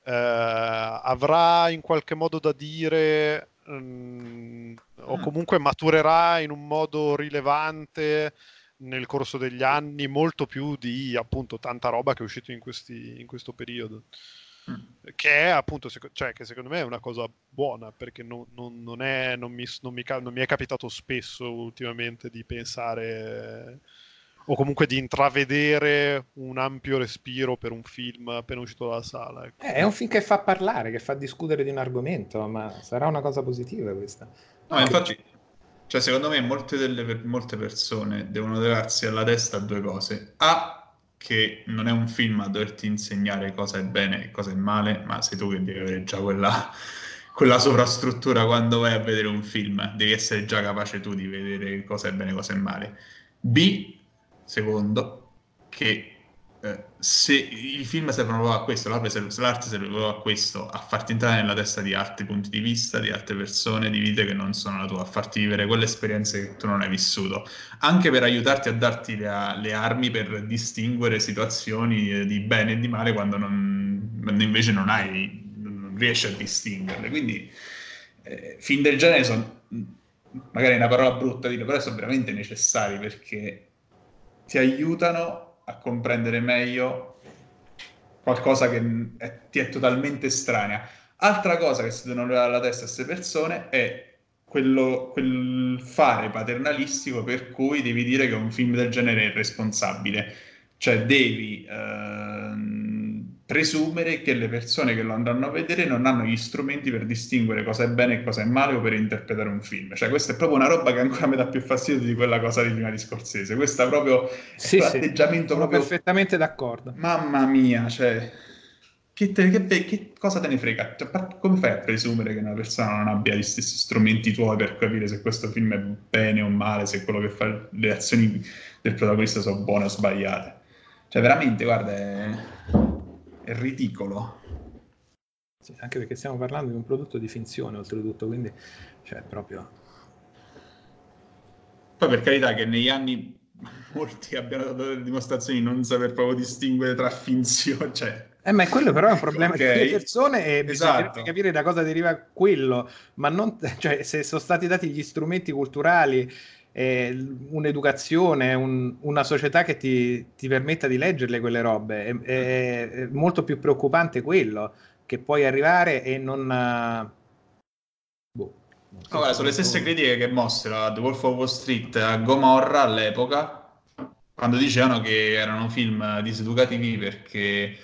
eh, avrà in qualche modo da dire mh, mm, o mm. comunque maturerà in un modo rilevante nel corso degli anni molto più di appunto tanta roba che è uscita in, questi, in questo periodo. Mm. che è appunto, cioè, che secondo me è una cosa buona perché non, non, non, è, non, mi, mi, non mi è capitato spesso ultimamente di pensare o comunque di intravedere un ampio respiro per un film appena uscito dalla sala. Ecco. Eh, è un film che fa parlare, che fa discutere di un argomento, ma sarà una cosa positiva questa. No, infatti, cioè, secondo me molte, delle, molte persone devono levarsi alla testa due cose. A, che non è un film a doverti insegnare cosa è bene e cosa è male, ma sei tu che devi avere già quella, quella sovrastruttura quando vai a vedere un film, devi essere già capace tu di vedere cosa è bene e cosa è male. B, secondo, che eh, se i film servono a questo, l'arte serve, a questo, a farti entrare nella testa di altri punti di vista, di altre persone, di vite che non sono la tua, a farti vivere quelle esperienze che tu non hai vissuto, anche per aiutarti a darti le, le armi per distinguere situazioni di bene e di male quando, non, quando invece non hai, non riesci a distinguerle. Quindi eh, film del genere sono, magari una parola brutta dire, però sono veramente necessari perché ti aiutano a comprendere meglio qualcosa che è, ti è totalmente estranea. Altra cosa che si devono levare alla testa a queste persone è quello, quel fare paternalistico per cui devi dire che un film del genere è responsabile. Cioè devi... Uh, presumere che le persone che lo andranno a vedere non hanno gli strumenti per distinguere cosa è bene e cosa è male o per interpretare un film. Cioè, questa è proprio una roba che ancora mi dà più fastidio di quella cosa di prima di Scorsese. Questo è proprio sì, sì, atteggiamento proprio... perfettamente d'accordo. Mamma mia, cioè... Che, te, che, che, cosa te ne frega? Cioè, come fai a presumere che una persona non abbia gli stessi strumenti tuoi per capire se questo film è bene o male, se quello che fa le azioni del protagonista sono buone o sbagliate? Cioè, veramente, guarda, è è ridicolo. Sì, anche perché stiamo parlando di un prodotto di finzione, oltretutto, quindi cioè proprio. Poi per carità che negli anni molti abbiano dato delle dimostrazioni di non saper proprio distinguere tra finzione, cioè eh, ma quello però è un problema okay. delle persone e bisogna esatto. capire da cosa deriva quello, ma non, cioè, se sono stati dati gli strumenti culturali eh, un'educazione, un, una società che ti, ti, permetta di leggerle quelle robe. È, è, è, molto più preoccupante quello che puoi arrivare e non... Boh, non so allora, sono le stesse critiche che mossero a The Wolf of Wall Street a Gomorra all'epoca, quando dicevano che erano film diseducativi perché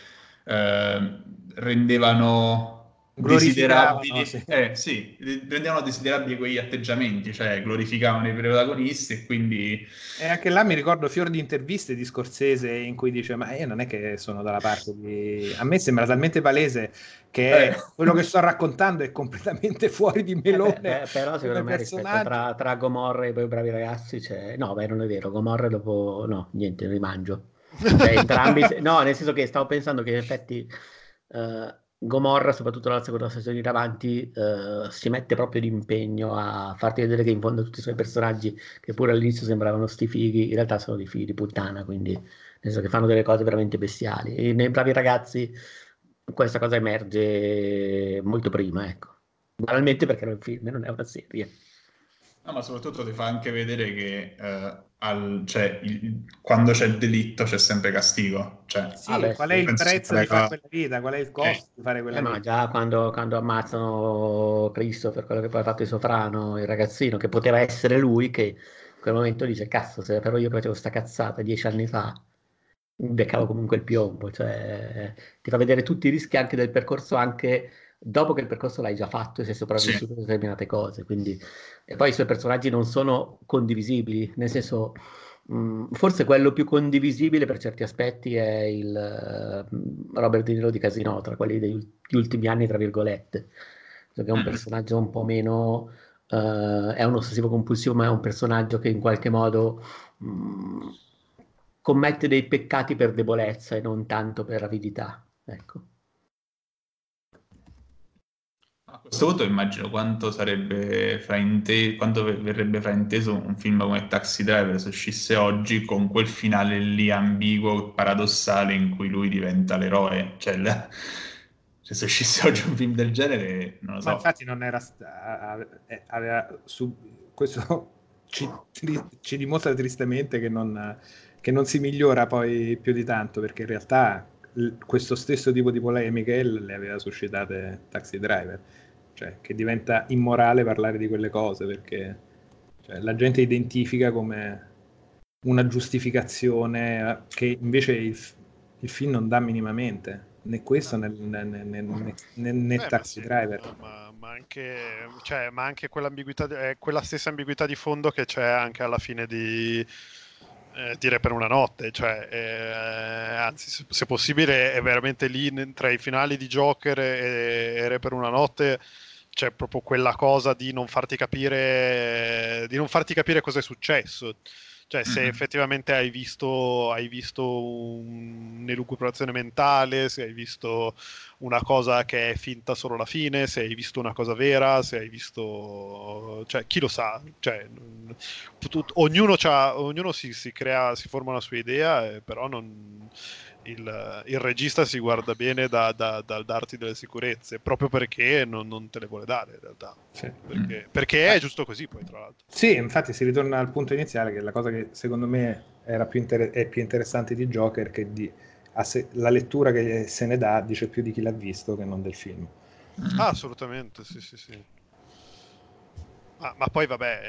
eh, rendevano desiderabili, sì. Eh, sì, rendevano desiderabili quegli atteggiamenti, cioè glorificavano i protagonisti e quindi... E anche là mi ricordo fior di interviste di Scorsese in cui dice ma io non è che sono dalla parte di... A me sembra talmente palese che eh. quello che sto raccontando è completamente fuori di melone. Eh, beh, però secondo me tra, tra Gomorra e i bravi ragazzi c'è... No, beh, non è vero, Gomorra dopo... No, niente, rimangio. Cioè, entrambi... no, nel senso che stavo pensando che in effetti... Uh, Gomorra, soprattutto dalla seconda stagione in avanti, eh, si mette proprio d'impegno a farti vedere che in fondo tutti i suoi personaggi, che pure all'inizio sembravano sti fighi, in realtà sono dei figli di puttana, quindi nel senso che fanno delle cose veramente bestiali. E nei bravi ragazzi questa cosa emerge molto prima, ecco. Banalmente perché era un film, non è una serie. No, ma soprattutto ti fa anche vedere che eh, al, cioè, il, quando c'è il delitto c'è sempre castigo. Cioè, sì, ah, qual è il prezzo di fare quella vita? Qual è il costo eh. di fare quella eh, vita? Ma già quando, quando, ammazzano Cristo per quello che poi ha fatto il Sofrano, il ragazzino, che poteva essere lui, che in quel momento dice, cazzo, se però io facevo sta cazzata dieci anni fa, beccavo comunque il piombo. Cioè, ti fa vedere tutti i rischi anche del percorso, anche dopo che il percorso l'hai già fatto e sei sopravvissuto sì. a determinate cose. Quindi, e poi i suoi personaggi non sono condivisibili, nel senso, mm, forse quello più condivisibile per certi aspetti è il uh, Robert De Niro di Casino, tra quelli degli ultimi anni, tra virgolette, che è un personaggio un po' meno... Uh, è un ossessivo compulsivo, ma è un personaggio che in qualche modo mh, mm, commette dei peccati per debolezza e non tanto per avidità. Ecco. A questo punto immagino quanto sarebbe frainteso, quanto verrebbe frainteso un film come Taxi Driver se uscisse oggi con quel finale lì ambiguo, paradossale in cui lui diventa l'eroe. Cioè, la... cioè se uscisse oggi un film del genere, non lo so. Ma infatti non era... Aveva su... Questo ci, ci dimostra tristemente che non, che non si migliora poi più di tanto, perché in realtà questo stesso tipo di polemiche le aveva suscitate Taxi Driver, cioè che diventa immorale parlare di quelle cose perché cioè, la gente identifica come una giustificazione eh, che invece il, il film non dà minimamente, né questo né, né, né, né, né Beh, Taxi sì, Driver. Ma, ma, anche, cioè, ma anche quell'ambiguità, è quella stessa ambiguità di fondo che c'è anche alla fine di eh, dire per una notte, cioè, eh, anzi, se, possibile, è veramente lì tra i finali di Joker e, e Re per una notte c'è proprio quella cosa di non farti capire, di non farti capire cosa è successo. Cioè, se mm-hmm. effettivamente hai visto, hai visto un'elucubrazione mentale, se hai visto una cosa che è finta solo la fine, se hai visto una cosa vera, se hai visto... Cioè, chi lo sa? Cioè, tut... ognuno, ognuno si, si, crea, si forma una sua idea, eh, però non il, il, regista si guarda bene da, da, dal darti delle sicurezze, proprio perché non, non, te le vuole dare in realtà. Sì. Perché, mm. perché, è giusto così poi, tra l'altro. Sì, infatti si ritorna al punto iniziale, che è la cosa che secondo me più inter- è più interessante di Joker, che di, se- la lettura che se ne dà dice più di chi l'ha visto che non del film. Ah, assolutamente, sì, sì, sì. Ah, ma poi vabbè,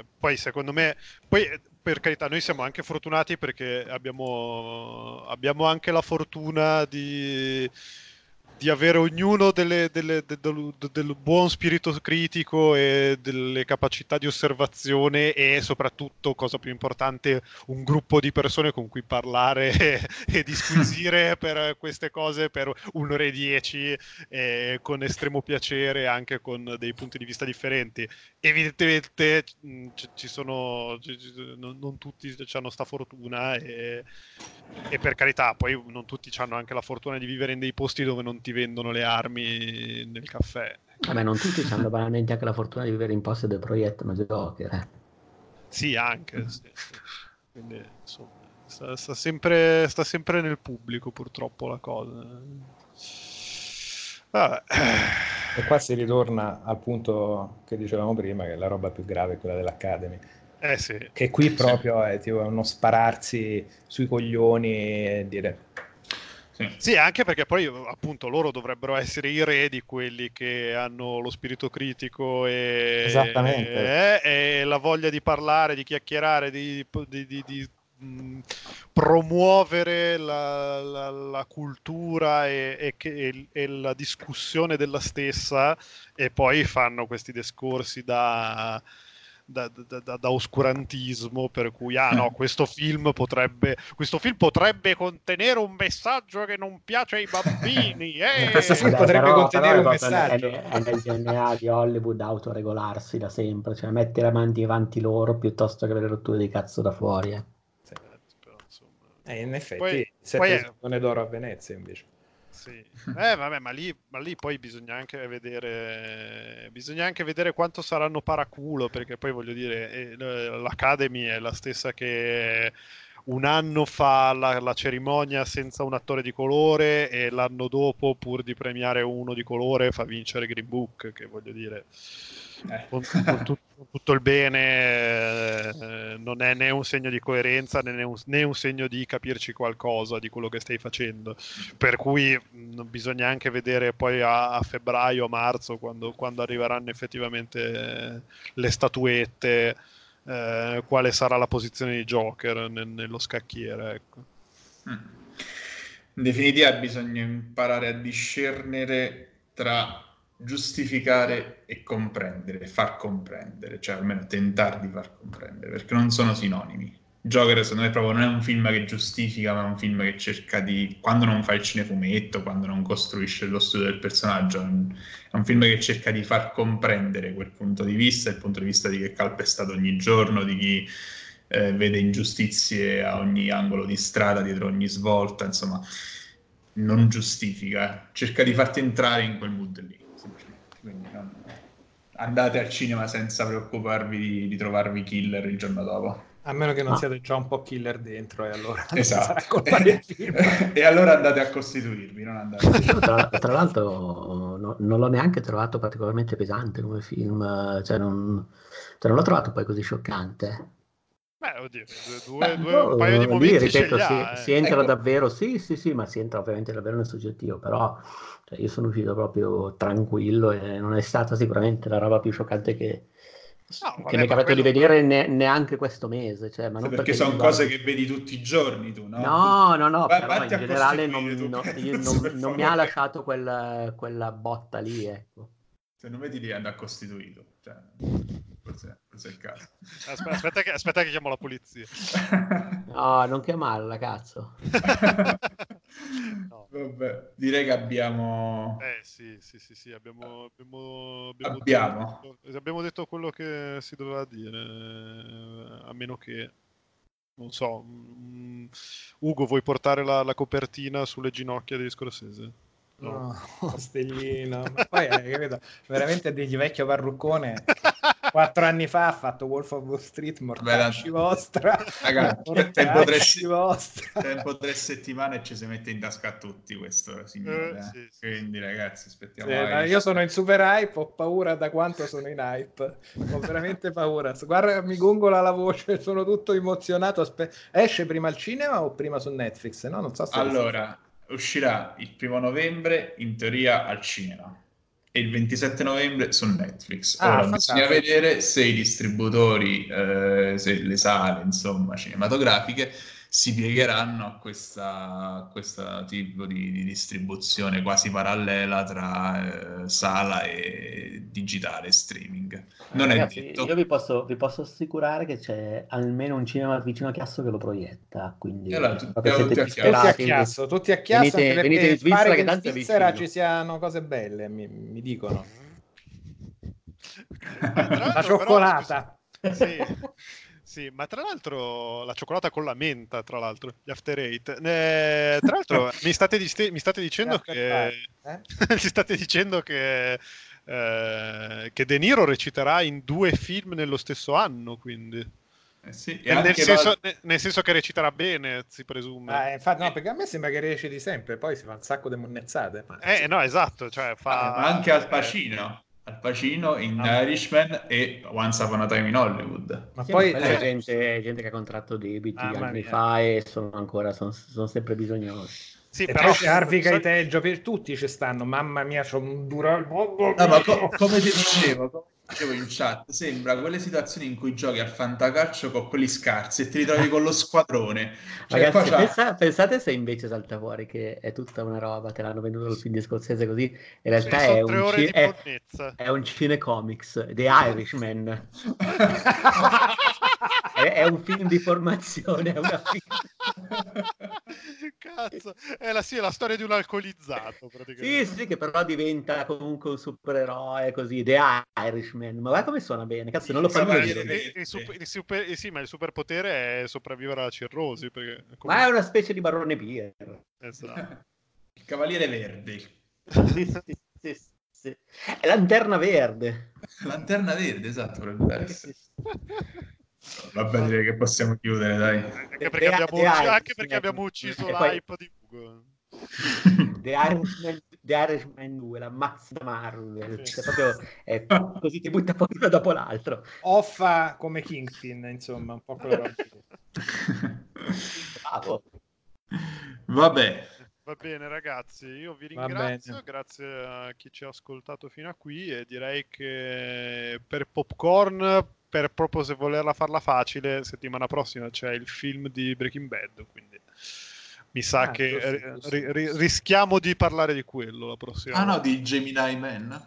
eh, poi secondo me, poi per carità, noi siamo anche fortunati perché abbiamo, abbiamo anche la fortuna di di avere ognuno delle, delle, de, del, del buon spirito critico e delle capacità di osservazione e soprattutto, cosa più importante, un gruppo di persone con cui parlare e, e disquisire per queste cose per un'ora e dieci eh, con estremo piacere, anche con dei punti di vista differenti. Evidentemente mh, ci sono, ci, non, non, tutti hanno sta fortuna e, e per carità, poi non tutti hanno anche la fortuna di vivere in dei posti dove non ti vendono le armi nel caffè. Vabbè, non tutti hanno banalmente anche la fortuna di vivere in posto del progetto Joker. Eh. Sì, anche. Sì, sì. Quindi, insomma, sta, sta, sempre, sta, sempre, nel pubblico, purtroppo, la cosa. Vabbè. E qua si ritorna al punto che dicevamo prima, che la roba più grave è quella dell'Academy. Eh sì. Che qui proprio è tipo uno spararsi sui coglioni e dire sì. sì. anche perché poi appunto loro dovrebbero essere i re di quelli che hanno lo spirito critico e, e, e la voglia di parlare, di chiacchierare, di, di, di, mh, promuovere la, la, la cultura e, e, e, e, la discussione della stessa e poi fanno questi discorsi da da, da, da, da, oscurantismo per cui ah no questo film potrebbe questo film potrebbe contenere un messaggio che non piace ai bambini eh! questo film Vabbè, potrebbe però, contenere però un messaggio è, è, nel DNA di Hollywood autoregolarsi da sempre cioè mettere avanti avanti loro piuttosto che avere rotture di cazzo da fuori eh. Eh, in effetti poi, sette poi è... d'oro a Venezia invece sì. Eh, vabbè, ma lì, ma lì, poi bisogna anche vedere bisogna anche vedere quanto saranno paraculo, perché poi voglio dire, eh, l'Academy è la stessa che un anno fa la, la, cerimonia senza un attore di colore e l'anno dopo, pur di premiare uno di colore, fa vincere Green Book, che voglio dire eh. con, con, tutto, con, tutto il bene, eh, non è né un segno di coerenza né un, né un, segno di capirci qualcosa di quello che stai facendo. Per cui mh, bisogna anche vedere poi a, a febbraio, marzo, quando, quando arriveranno effettivamente eh, le statuette, eh, quale sarà la posizione di Joker ne, nello scacchiere. Ecco. Mm. In definitiva bisogna imparare a discernere tra giustificare e comprendere, far comprendere, cioè almeno tentare di far comprendere, perché non sono sinonimi. Joker secondo me proprio non è un film che giustifica, ma è un film che cerca di, quando non fa il cinefumetto, quando non costruisce lo studio del personaggio, è un film che cerca di far comprendere quel punto di vista, il punto di vista di chi è calpestato ogni giorno, di chi eh, vede ingiustizie a ogni angolo di strada, dietro ogni svolta, insomma, non giustifica, cerca di farti entrare in quel mood lì quindi andate al cinema senza preoccuparvi di, di, trovarvi killer il giorno dopo. A meno che non ah. siate già un po' killer dentro, e allora esatto. e allora andate a costituirvi. Non andate. tra, tra, l'altro, no, non l'ho neanche trovato particolarmente pesante come film, cioè non, cioè non l'ho trovato poi così scioccante. Beh, oddio, due, due, no, un paio di momenti lì, ripeto, si, eh. si, entra ecco. davvero, sì, sì, sì, ma si entra ovviamente davvero nel soggettivo, però cioè, io sono uscito proprio tranquillo e non è stata sicuramente la roba più scioccante che, no, vabbè, che mi è capitato di vedere ne, neanche questo mese. Cioè, ma non perché, perché sono cose che vedi tutti i giorni tu, no? No, no, no, Va, però in generale non, no, non, non mi ha lasciato quel, quella botta lì, ecco. Se non vedi lì andare costituito. Cioè forse, forse è il caso. Aspetta, aspetta, che, aspetta che chiamo la polizia. No, non chiamarla, cazzo. no. Vabbè, direi che abbiamo... Eh sì, sì, sì, sì, abbiamo... Abbiamo, abbiamo, abbiamo. Detto, abbiamo detto quello che si doveva dire, a meno che non so, um, Ugo, vuoi portare la, la, copertina sulle ginocchia di Scorsese? No, no stellino. Ma poi, eh, capito, veramente degli vecchio parruccone. Quattro anni fa ha fatto Wolf of Wall Street, mortacci vostra. Ragazzi, tempo tre, vostra. tempo tre settimane e ci si mette in tasca a tutti questo, signore. Eh, sì, sì, Quindi ragazzi, aspettiamo. Sì, io sono in super hype, ho paura da quanto sono in hype. Ho veramente paura. Guarda, mi gongola la voce, sono tutto emozionato. Aspe- esce prima al cinema o prima su Netflix? No, non so se allora, uscirà il primo novembre in teoria al cinema e il 27 novembre su Netflix. Ah, Ora bisogna vedere se i distributori, eh, se le sale insomma cinematografiche si piegheranno a questa, questo tipo di, di, distribuzione quasi parallela tra eh, sala e digitale streaming. Non Ragazzi, è detto. Io vi posso, vi posso, assicurare che c'è almeno un cinema vicino a Chiasso che lo proietta. Quindi allora, tu, tutti, a Chiasso, tutti a Chiasso, venite, venite in Svizzera, che, in Svizzera ci siano cose belle, mi, mi dicono. La cioccolata. Però, sì. Sì, ma tra l'altro la cioccolata con la menta, tra l'altro, gli after eight. Eh, tra l'altro mi state, di- mi state dicendo che... Eh? mi state dicendo che... Eh, che De Niro reciterà in due film nello stesso anno, quindi... Eh sì, nel, senso, va... nel, senso, che reciterà bene, si presume. Eh, infatti, no, perché a me sembra che reciti sempre, poi si fa un sacco di monnezzate. Ma... Eh, no, esatto, cioè fa... ma anche al Pacino. Al Pacino in ah, Irishman e Once Upon a Time in Hollywood. Ma sì, poi c'è gente, gente, che ha contratto debiti ah, anni fa e sono ancora sono, sono sempre bisognosi. Sì, e però c'è Harvey Caiteggio per tutti ci stanno. Mamma mia, c'ho un duro. No, ma co- come ti dicevo, dicevo in chat, sembra quelle situazioni in cui giochi al fantacalcio con quelli scarsi e ti ritrovi con lo squadrone. Cioè, Ragazzi, pensa, pensate se invece salta fuori che è tutta una roba, te l'hanno venduto il film di scozzese così, in realtà sì, è, un ci- è, è, un cinecomics, The Irishman. è, è, un film di formazione, è una Cazzo, è la, sì, è la storia di un alcolizzato praticamente. Sì, sì, che però diventa comunque un supereroe così, The Irishman. Ma guarda come suona bene, cazzo, non lo fa mai dire. Il, il, super, il super, eh sì, ma il superpotere è sopravvivere alla cirrosi. Perché, come... Ma è una specie di barone Pier. Esatto. il cavaliere verde. sì, sì, sì, sì. È lanterna verde. Lanterna verde, esatto, potrebbe essere. Vabbè, direi che possiamo chiudere, dai. Anche perché, abbiamo, ucciso, anche perché abbiamo ucciso l'hype di Ugo. The Irishman, The Irishman 2, la mazza Marvel, sì. cioè proprio è così ti butta poi uno dopo l'altro. Offa come Kingpin, insomma, un po' quello Bravo. Vabbè. Va bene ragazzi, io vi ringrazio, grazie a chi ci ha ascoltato fino a qui e direi che per Popcorn per proprio se volerla farla facile, settimana prossima c'è il film di Breaking Bad, quindi mi sa ah, che giusto, ri- ri- rischiamo di parlare di quello la prossima. Ah no, di Gemini Man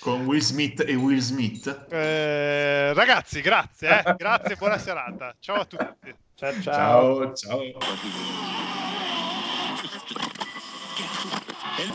con Will Smith e Will Smith. Eh, ragazzi, grazie, eh? grazie, buona serata. Ciao a tutti. ciao. ciao. ciao. ciao.